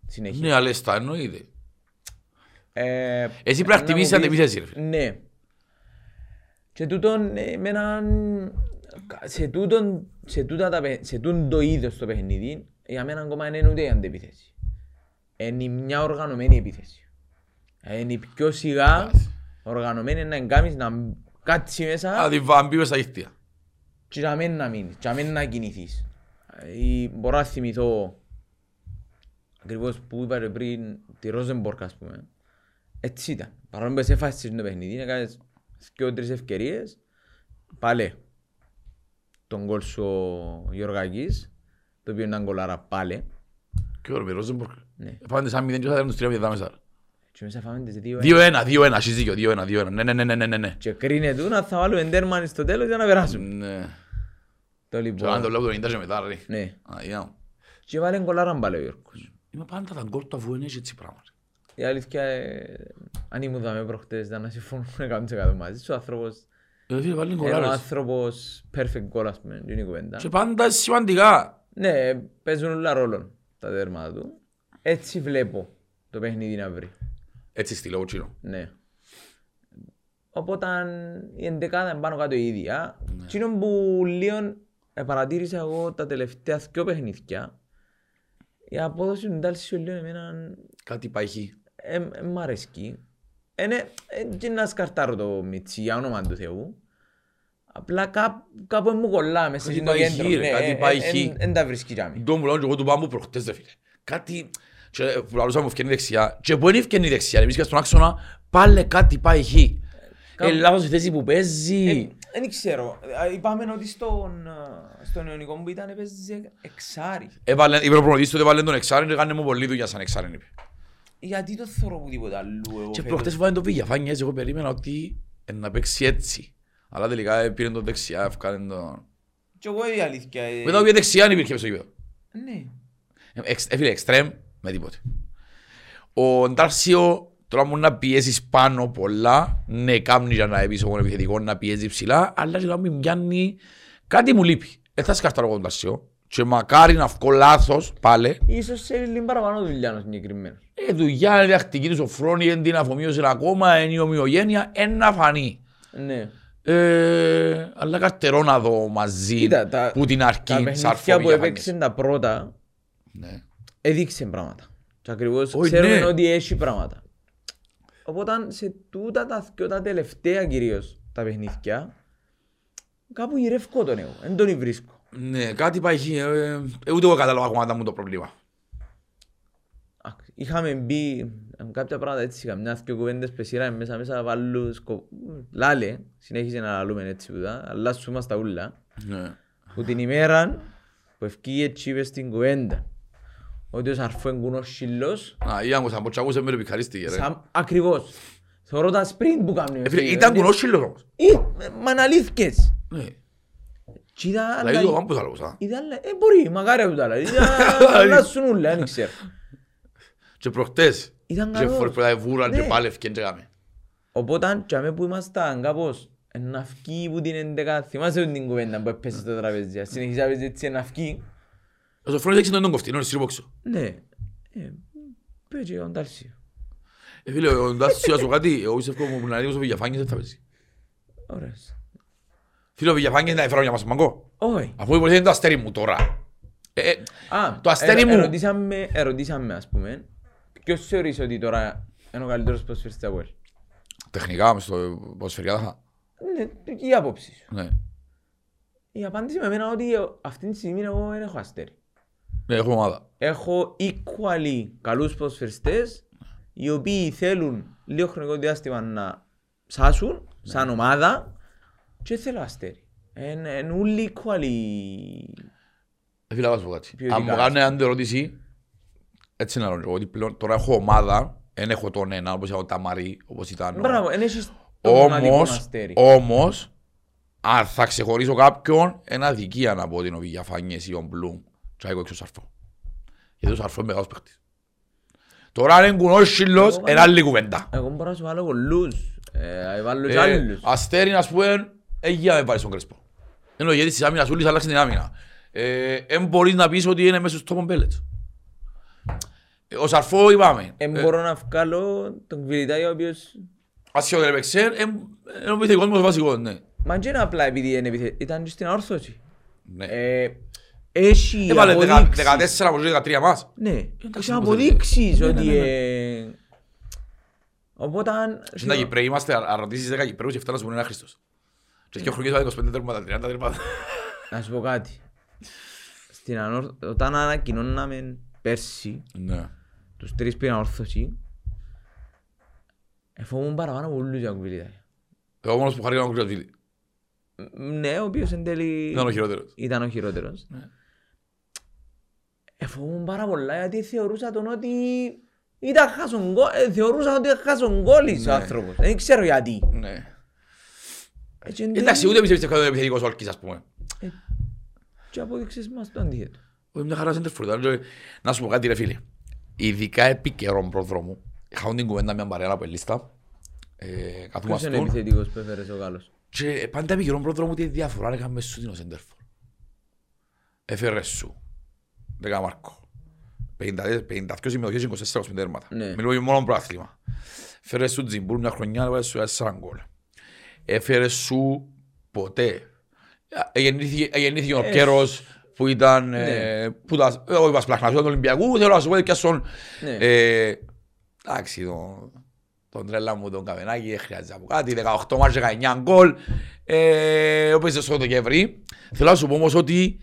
Συνέχεια. Ναι, αλλά στα εννοείται. Ε, Εσύ πρέπει να μου χτυπήσεις πεις- αντεπίθεση, ρε φίλε. Ναι. Και τούτον ε, με έναν... Σε, τούτον, σε, τούτα τα, παι- σε τούτον το είδος το παιχνίδι, για μένα ακόμα δεν είναι ούτε η αντεπίθεση. Είναι μια οργανωμένη επίθεση. Ε, Είναι η πιο σιγά οργανωμένη να εγκάμεις να κάτσει μέσα Να τη βάμπει μες στα δίχτυα. και να μην να μείνεις, και να μην να κινηθείς. Ε, μπορώ να θυμηθώ ακριβώς που είπα ρε πριν τη Ρόζεμπορκ ας πούμε. Έτσι ήταν. Παρόλο που σε φάσεις στο παιχνίδι, έκανες και τρεις ευκαιρίες, πάλι τον γκολ σου ο Γιωργάκης, το οποίο ήταν γκολάρα πάλι. Και ωραία, Ρόζεμπορκ. Ναι. Πάνε σαν μηδέν και θα τους τρία μηδά μέσα. Και μέσα φάμε τις δύο. 2-1, 2-1, έχεις δίκιο, 2-1, 2-1. Ναι, ναι, ναι, ναι, ναι, ναι, ναι. Και κρίνεται να θα βάλουμε τέρμαν στο τέλος για να περάσουμε. Ναι. Το Και αν το λοιπόν. βλέπω το 90 και μετά, ρε. Ναι. Α, για. Και βάλε γκολάρα πάλι ο Γιώργος. Είμαι πάντα τα γκολ του αφού είναι έτσι πράγμα. ρε. Η αλήθεια, ε, αν ήμουν δάμε προχτές, ήταν να συμφωνούμε 100% μαζί σου. Ο άνθρωπος, Ε, φίλε, βάλει είναι ο γκολάρες. άνθρωπος perfect goal, ας πούμε, είναι η κουβέντα. Και πάντα σημαντικά. Ναι, παίζουν όλα ρόλο τα τέρματα του. Έτσι βλέπω το παιχνίδι να βρει. Έτσι στείλω ο Τσίνο. Ναι. Οπότε η εντεκάδα είναι πάνω κάτω η ίδια. Τσίνο που λίγο ε, παρατήρησα εγώ τα τελευταία δυο παιχνίδια. Η απόδοση του Ντάλσιο λίγο εμένα Κάτι πάει χ. ε, ε, μ' αρέσκει. Είναι ε, και να σκαρτάρω το Μιτσί για όνομα του Θεού. Απλά κά, κάπου μου κολλά μέσα Κάτι στο πάει κέντρο. χει, ρε, κάτι πάει χει. Δεν τα βρίσκει τζάμι. Το μου λέω και εγώ του πάμπου προχτές ρε φίλε. Κάτι και που λαλούσα μου ευκαινεί δεξιά και που είναι ευκαινεί δεξιά, εμείς και στον άξονα πάλι κάτι πάει χ. Κάπου- Είναι λάθος η θέση που παίζει. Δεν ξέρω. Ε, Είπαμε ότι στον, ε, στον Ιωνικό που ήταν έπαιζε εξάρι. Έβαλε, είπε ο προπονητής του ότι έβαλε τον εξάρι και έκανε μου πολύ δουλειά σαν εξάρι. είπε. Γιατί το θωρώ που τίποτα αλλού εγώ Και φέτος; προχτές φάνε το πήγε, φάνηκε έτσι, εγώ περίμενα ότι ε, να παίξει έτσι. Αλλά τελικά ε, πήρε τον δεξιά, έφκανε τον... Και εγώ η αλήθεια. ε, Μετά πήγε δεξιά, δεν υπήρχε στο γήπεδο. Ναι. Ε, εξ- Έφυγε εξτρέμ με τίποτε. Ο Ντάρσιο τώρα μου να πιέσεις πάνω πολλά, ναι κάνει για να έπεις ο επιθετικό να πιέζει ψηλά, αλλά και να μην πιάνει κάτι μου λείπει. Ε, θα σκαρτάρω εγώ τον Ντάρσιο και μακάρι να βγω λάθος πάλι. Ίσως σε λίγο παραπάνω δουλειά ο συγκεκριμένος. Ε, δουλειά, είναι διακτική του σοφρόνη, είναι την αφομοίωση ακόμα, είναι η ομοιογένεια, ένα φανεί. Ναι. Ε, αλλά καρτερώ να δω μαζί Κοίτα, τα- που την Τα αρκεί παιχνίδια σαρφόμη που για έπαιξε τα πρώτα Ναι. έδειξε πράγματα. Και ακριβώς Όχι, ξέρουμε ναι. ότι έχει πράγματα. Οπότε σε τούτα τα δυο τα τελευταία κυρίως τα παιχνίδια κάπου γυρεύκω τον εγώ, δεν τον βρίσκω. Ναι, κάτι πάει εκεί. ε, ε, Ούτε εγώ κατάλαβα ακόμα μου το πρόβλημα. Α, Είχαμε μπει ε, κάποια πράγματα έτσι, καμιά δυο κουβέντες που σειράμε μέσα μέσα βάλουν σκο... Λάλε, συνέχισε να λαλούμε έτσι ούτα, αλλάσουμε στα ούλα. Ναι. Που την ημέρα που ευκήγε έτσι είπες στην κουβέντα ότι ο Σαρφό είναι κουνός σύλλος, Α, ή άκουσα, πως ακούσε με το πικαρίστηκε ρε. σαν ακριβώς. Θεωρώ τα sprint που κάνουν. Ε, φίλε, Ήταν κουνόσχυλος όμως. Ε, Μα αναλύθηκες. Ναι. Και είδα Δηλαδή άλλα- το πάμπος άλλος, α. είδα άλλα- Ε, μπορεί, μακάρι από τα άλλα. Είδα αλλάσουν ούλα, δεν ξέρω. Και προχτές. Ήταν Και καλός. φορές που τα βούραν και Ναι. πάλι ευκαιρία και κάμε. Οπότε, και αμέ που ήμασταν κάπως να φκεί που την εντεκά, θυμάσαι την κουβέντα που έπεσε στο τραπέζι. Συνεχίζεις να παίζει έτσι να φκεί. Ο Σοφρόνης έξι τον κοφτή, είναι ο Σιρμπόξο. Ναι. Ε, Πέτσε ο Ντάλσιο. Ε, φίλε, ο Ντάσιος, σου κάτι, εγώ πιστεύω μου να δείξω ο Βηγιαφάνης δεν θα παίζει. Ωραίος. Φίλε, ο Βηγιαφάνης δεν έφερα για μας μαγκό. Όχι. Αφού υποθέτει είναι το αστέρι μου τώρα. Ε, ε, Α, Το αστέρι ε, μου. Ερωτήσαμε, ερωτήσαμε ας πούμε, ποιος θεωρείς ότι τώρα είναι ο καλύτερος ποδοσφαιριστής από ελ. Τεχνικά, μες στο ποδοσφαιρικά θα. Ναι, η άποψη σου. Ναι. Η απάντηση με εμένα ότι αυτή τη στιγμή εγώ δεν έχω αστέρι. Ναι, έχω ομάδα. Έχω equally καλούς ποδοσφαιριστές οι οποίοι θέλουν λίγο χρονικό διάστημα να ψάσουν σαν ομάδα και θέλω αστέρι. Είναι όλοι equally... Ε, Φίλε, να σου πω κάτι. Ποιοτικά. Αν μου κάνουν έναν ερώτηση, έτσι να ρωτήσω, ότι πλέον τώρα έχω ομάδα, δεν έχω τον ένα, όπως έχω τα Μαρή, όπως ήταν. ο- Μπράβο, δεν έχεις το μοναδικό Όμως, αστέρι. όμως, αν θα ξεχωρίσω κάποιον, ένα αδικία να πω ότι είναι ο Βηγιαφάνιες ή ο Μπλουμ. Και έχω έξω ο Σαρφό. Γιατί ο Σαρφό είναι μεγάλος παίχτης. Τώρα αν είναι κουνόσχυλος, Εγώ είναι άλλη κουβέντα. Εγώ μπορώ να σου βάλω πολλούς. Ε, βάλω και Ε, άλλους. Αστέρι, ας πούμε, έχει να με πάρεις στον Κρέσπο. Ενώ γιατί της άμυνας ούλης αλλάξεις την άμυνα. Ε, Εν μπορείς να πεις ότι είναι μέσα στους τόπον πέλετς. Ε, Ο Σαρφό είπαμε. Ε, μπορώ να βγάλω τον Κβιλιτάη ο οποίος... Ασιόδερ έπαιξε, είναι ο επιθετικός μου βασικός, ναι. Μα και είναι απλά επειδή είναι επιθε... ήταν και στην αόρθωση. Ναι. Ε, έχει Έβαλε δεκα- αποδείξεις. 14 από τους 13 μας. Ναι, Εντάξει, έχεις όπως αποδείξεις θέλετε. ότι... Ναι, ναι, ναι. ε, Οπότε... αν- Στην τα Κυπρέοι είμαστε, αν ρωτήσεις 10 Κυπρέους και φτάνουν να σου πούνε ένα Χριστός. Και δύο χρονιές βάλε 25 τέρματα, 30 τέρματα. Να σου πω κάτι. Στην ανόρ... Όταν ανακοινώναμε πέρσι Ναι. Τους τρεις πριν αόρθωση, εφόμουν παραπάνω από όλους για Κβιλιτάη. Εγώ μόνος που χαρήκαμε ο Κουρασβίλη. Ναι, ο οποίος εν τέλει Ήταν ο χειρότερος. ήταν ο χειρότερος. Ναι. Εφοβούν πάρα πολλά γιατί θεωρούσα τον ότι ήταν χάσον γκολ, ε, θεωρούσα ότι ήταν χάσον γκόλης ο Ναι. άνθρωπος. Δεν ξέρω γιατί. Ναι. Έτσι, εν Εντάξει, τέλει, ούτε πιστεύω ότι είναι επιθετικός ο Άλκης, ας πούμε. Και απόδειξες μας το αντίθετο. Όχι, μια χαρά σέντερφορ. ήταν, και- Να σου πω κάτι ρε φίλε. Ειδικά επί καιρών προδρόμου. Είχαμε την κουβέντα μια παρέα από λίστα. Ε, Ποιος είναι καθούμαστον. επιθετικός που έφερες ο Γάλλος; Και πάντα επί καιρών προδρόμου τι διαφορά έκαμε σου την ο σέντερφορ. Έφερες σου. Δέκα Μάρκο. 52 συμμετοχές, 24 τέρματα. Ναι. Μιλούμε για μόνο προάθλημα. Έφερες σου Τζιμπούρ μια χρονιά, έβαλες σου 4 γκολ. Έφερες σου ποτέ. Ε, Γεννήθηκε γεννήθηκε ο Ε, Πιέρος που ήταν... ναι. ε, Που ήταν... Εγώ είπα σπλαχνασιό του Ολυμπιακού, θέλω να σου πω και στον... Ναι. ε, Εντάξει, τον, τον τρέλα μου τον Καβενάκη, δεν χρειάζεται να πω κάτι, 18 μάρς, 19 γκολ, ε, όπως είσαι στο Δεκέμβρη. Θέλω να σου πω όμως ότι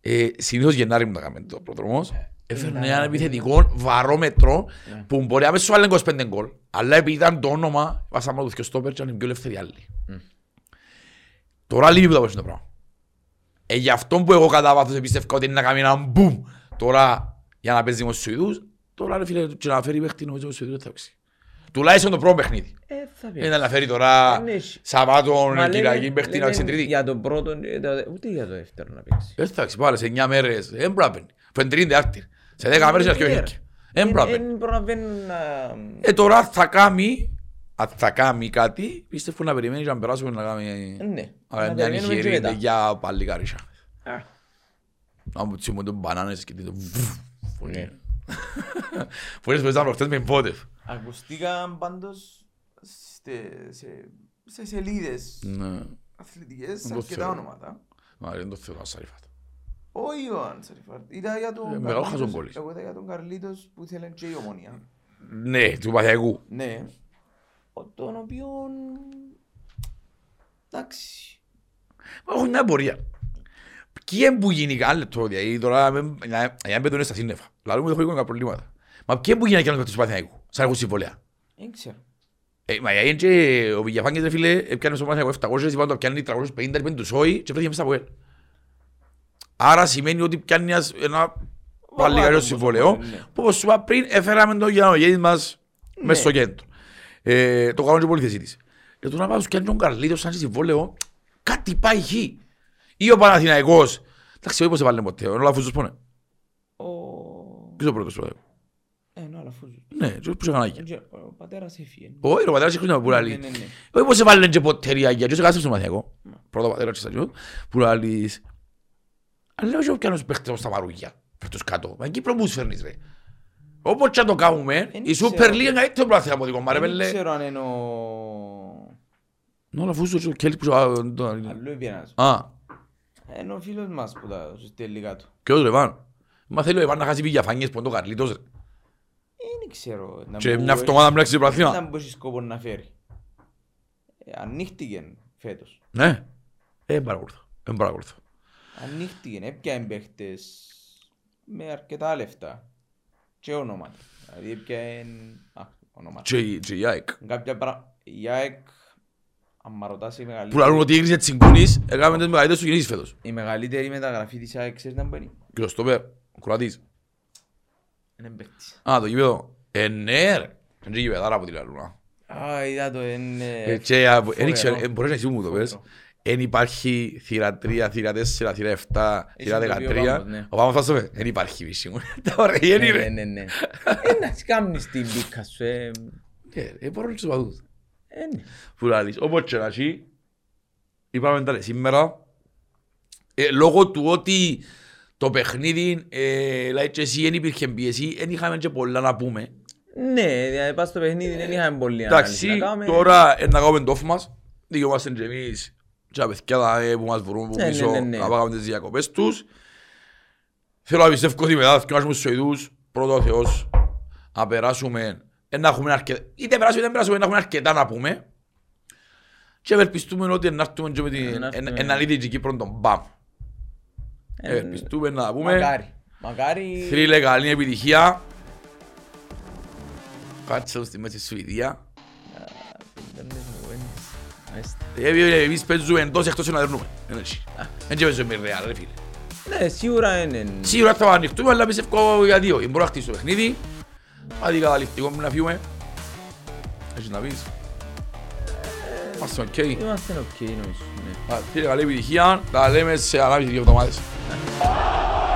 ε, συνήθως Γενάρη μου τα κάνουμε το προδρομός, έφερνε Ναι. έναν επιθετικό βαρόμετρο Ναι. που μπορεί να σου βάλει 25 γκολ, αλλά επειδή ήταν το όνομα, βάσαμε το δυο στόπερ και ήταν πιο ελεύθεροι άλλοι. Μμ. Τώρα λείπει το το πράγμα. Ε, γι' αυτό που εγώ κατά βάθος εμπιστεύω ότι είναι να κάνει έναν μπουμ τώρα για να παίζει με τους Σουηδούς, τώρα ρε φίλε και να φέρει παίχτη νομίζω τους Σουηδούς δεν θα παίξει. Τουλάχιστον το πρώτο παιχνίδι. Ε, θα πει. Είναι να φέρει τώρα Δεν έχει. Σαββάτον, Μα Κυριακή, λέμε- παίχτη να λέμε παίξει τρίτη. Για τον πρώτο, ε, το- ούτε για το δεύτερο να παίξει. Δεν θα παίξει πάλι σε 9 μέρες, δεν μπορεί να παίρνει. Που είναι τρίτη άρτη. Σε 10 μέρες είναι πιο χέρι. Δεν μπορεί να παίρνει. Δεν προλαβαίνουν να... Ε, τώρα θα κάνει, αν θα κάνει κάτι, πιστεύω να περιμένει και να περάσουμε να κάνει Ναι. να κάνει Να μια περιμένουμε και νυχερή μετά. για πάλι καρίσια. Α, Να μου τσιμούν τον μπανάνες και την φωνή. Ναι. Φωνές που ήταν προχτές με πόδευ. Ακουστήκαν πάντως στε- σε, σε σελίδες Ναι. αθλητικές Δεν το αρκετά ξέρω. ονόματα. Μα δεν το θέλω να σαρίφατ. Όχι ο Ανσαριφάρτ. Ήταν για τον Ε, μεγάλος Καρλίτος- χαζογκόλης. Εγώ ήταν για τον Καρλίτος που ήθελε και η ομονία. Ναι, του Παθιακού. Ναι. Τον οποίο... Εντάξει. Έχω μια απορία. Ποιοι είναι που γίνει άλλο λεπτό, δηλαδή τώρα με- για για να μπαίνουν στα σύννεφα. Λαλού μου δεν έχω εικόνα προβλήματα. Μα ποιοι είναι που γίνει και άλλο του Παναθηναϊκού, σαν έχουν συμβολέα. Δεν ξέρω. Ε, μα είναι και ο Βηγιαφάνκης ρε φίλε, έπιανε στο Παναθηναϊκό 700, είπαν το πιάνει 350, είπαν τους σόι και φέρθηκε μέσα από ελ. Άρα σημαίνει ότι πιάνει ένας- ένα παλιγάριο όμως, συμβολέο, ναι. που όπως σου είπα πριν έφεραμε τον Γιάννογέννη μας Ναι. μέσα στο κέντρο. Ε, το κάνω και πολύ θέση της. Και το να πάω σου πιάνει τον Καρλίτος σαν συμβόλαιο, κάτι πάει χ. Ή ο Παναθηναϊκός, εντάξει, όχι πως έβαλε ποτέ, ο Λαφούζος πόνε. Ο... Ποιος ο πρώτος του Παναθηναϊκού. Ε, ναι, αλλά αφού... Ναι, και πώς είχαν άγια. Δεν ξέρω, Ο πατέρας έφυγε. Όχι, ρε, ο πατέρας έχει χρόνια που Ναι, λαλεί. ναι, ναι. Όχι πως έβαλαν και ποτέ ρε αγιά, και σε κάθεσαι στο μαθιακό. Πρώτο πατέρα και σταγιό, που λαλείς. Αλλά όχι όποιος παίχτες όπως τα μαρούγια, φεύτος κάτω. Μα εκεί προπούς φέρνεις ρε. Όπως και να το κάνουμε, Εν η ξέρω. Super League είναι καλύτερο πράθυνα από δικό μου, ρε Δεν πέλε. ξέρω αν είναι ο... Ναι, αλλά αφού σου Κέλης που σου... α, το- Αλλού είπε ένας. Α, Είναι ο φίλος μας που τα στέλνει κάτω. ποιος ρε Βάν. Μα θέλει ο Εβάν να χάσει πηγιαφάνιες που είναι το Καρλίτος ρε. Δεν ξέρω. να Και μου μια έχει- αυτομάδα μπλέξει το να πράθυνα. μου έχει σκόπο να φέρει. Ε, Ανοίχτηκε φέτος. Ναι. Ε, δεν παρακολουθώ. Δεν παρακολουθώ. Ανοίχτηκε, έπιανε παίχτες με αρκετά λεφτά. Και ονόματα. Δηλαδή έπιανε... Α, ονόματα. Και η- και η ΑΕΚ. Κάποια πράγματα... Η ΑΕΚ, αν μ' ρωτάς, η Που μεγαλύτερη... λαλούν ότι έγριζε τσιγκούνης, έκαμε τις μεγαλύτερες του γεννήσεις φέτος. Η μεγαλύτερη μεταγραφή της ΑΕΚ, ξέρεις να μπαίνει; Και ο Στόπερ, ο Κροατής. Είναι παίκτης. Α, το γήπεδο. Ε, ναι ρε. Είναι γήπεδάρα από τη λαλούνα. Α, είδα το, είναι... Ε, και α, φοβερό. εν ήξερα, ε, μπορείς να εσύ μου το πες. Φοβερό. Εν υπάρχει θύρα 3, θύρα 4, θύρα 7, θύρα το πει ο 13. Πάμπος, ναι. Ο Πάμος θα στο πει. Εν υπάρχει βίση μου. Τα ωραία είναι Ναι, ρε. ναι, ναι. Ε, να σκάμνεις την πίκα σου, ε. Ε, ε, μπορώ να τους παδούς. Ε, ναι. Που λαλείς. Όπως και να έχει, είπαμε τα σήμερα, ε, λόγω του ότι το παιχνίδι, ε, λέει και εσύ, δεν υπήρχε πίεση, δεν είχαμε και πολλά να πούμε. Ναι, δηλαδή πας στο παιχνίδι δεν είχαμε πολύ ανάλυση Εντάξει, να κάνουμε. τώρα ε, να κάνουμε το off μας. Δικαιούμαστε και εμείς και τα παιδιά ε, που μας βρουν που Ναι, ναι, πίσω ναι, ναι. να πάμε τις διακοπές τους. Θέλω να πιστεύω ότι μετά θα κάνουμε στους Σουηδούς, πρώτο ο Θεός, να περάσουμε, ε, να έχουμε αρκετά, είτε περάσουμε είτε δεν περάσουμε, να έχουμε αρκετά να πούμε. Και ευελπιστούμε ότι να έρθουμε και με την να έρθουμε. εν- εναλύτικη Κύπρο τον ΠΑΜ. Ε, Ευελπιστούμε να πούμε. Μακάρι. Μακάρι. Θρύλε καλή επιτυχία. Κάτσε στη μέση Σουηδία. Εμείς παίζουμε εντός εκτός να δερνούμε. Δεν έχει. Δεν και παίζουμε με ρεάλ ρε φίλε. Ναι, σίγουρα είναι. Σίγουρα θα ανοιχτούμε, αλλά πιστεύω για δύο. Μπορώ να χτίσω το παιχνίδι. Άντε καταληκτικό μου να φύγουμε. Έχεις να πεις; Είμαστε οκ. Είμαστε οκ νομίζω. ναι. Α, Φίλε, καλή επιτυχία. Τα λέμε σε ανάμιση δύο εβδομάδες.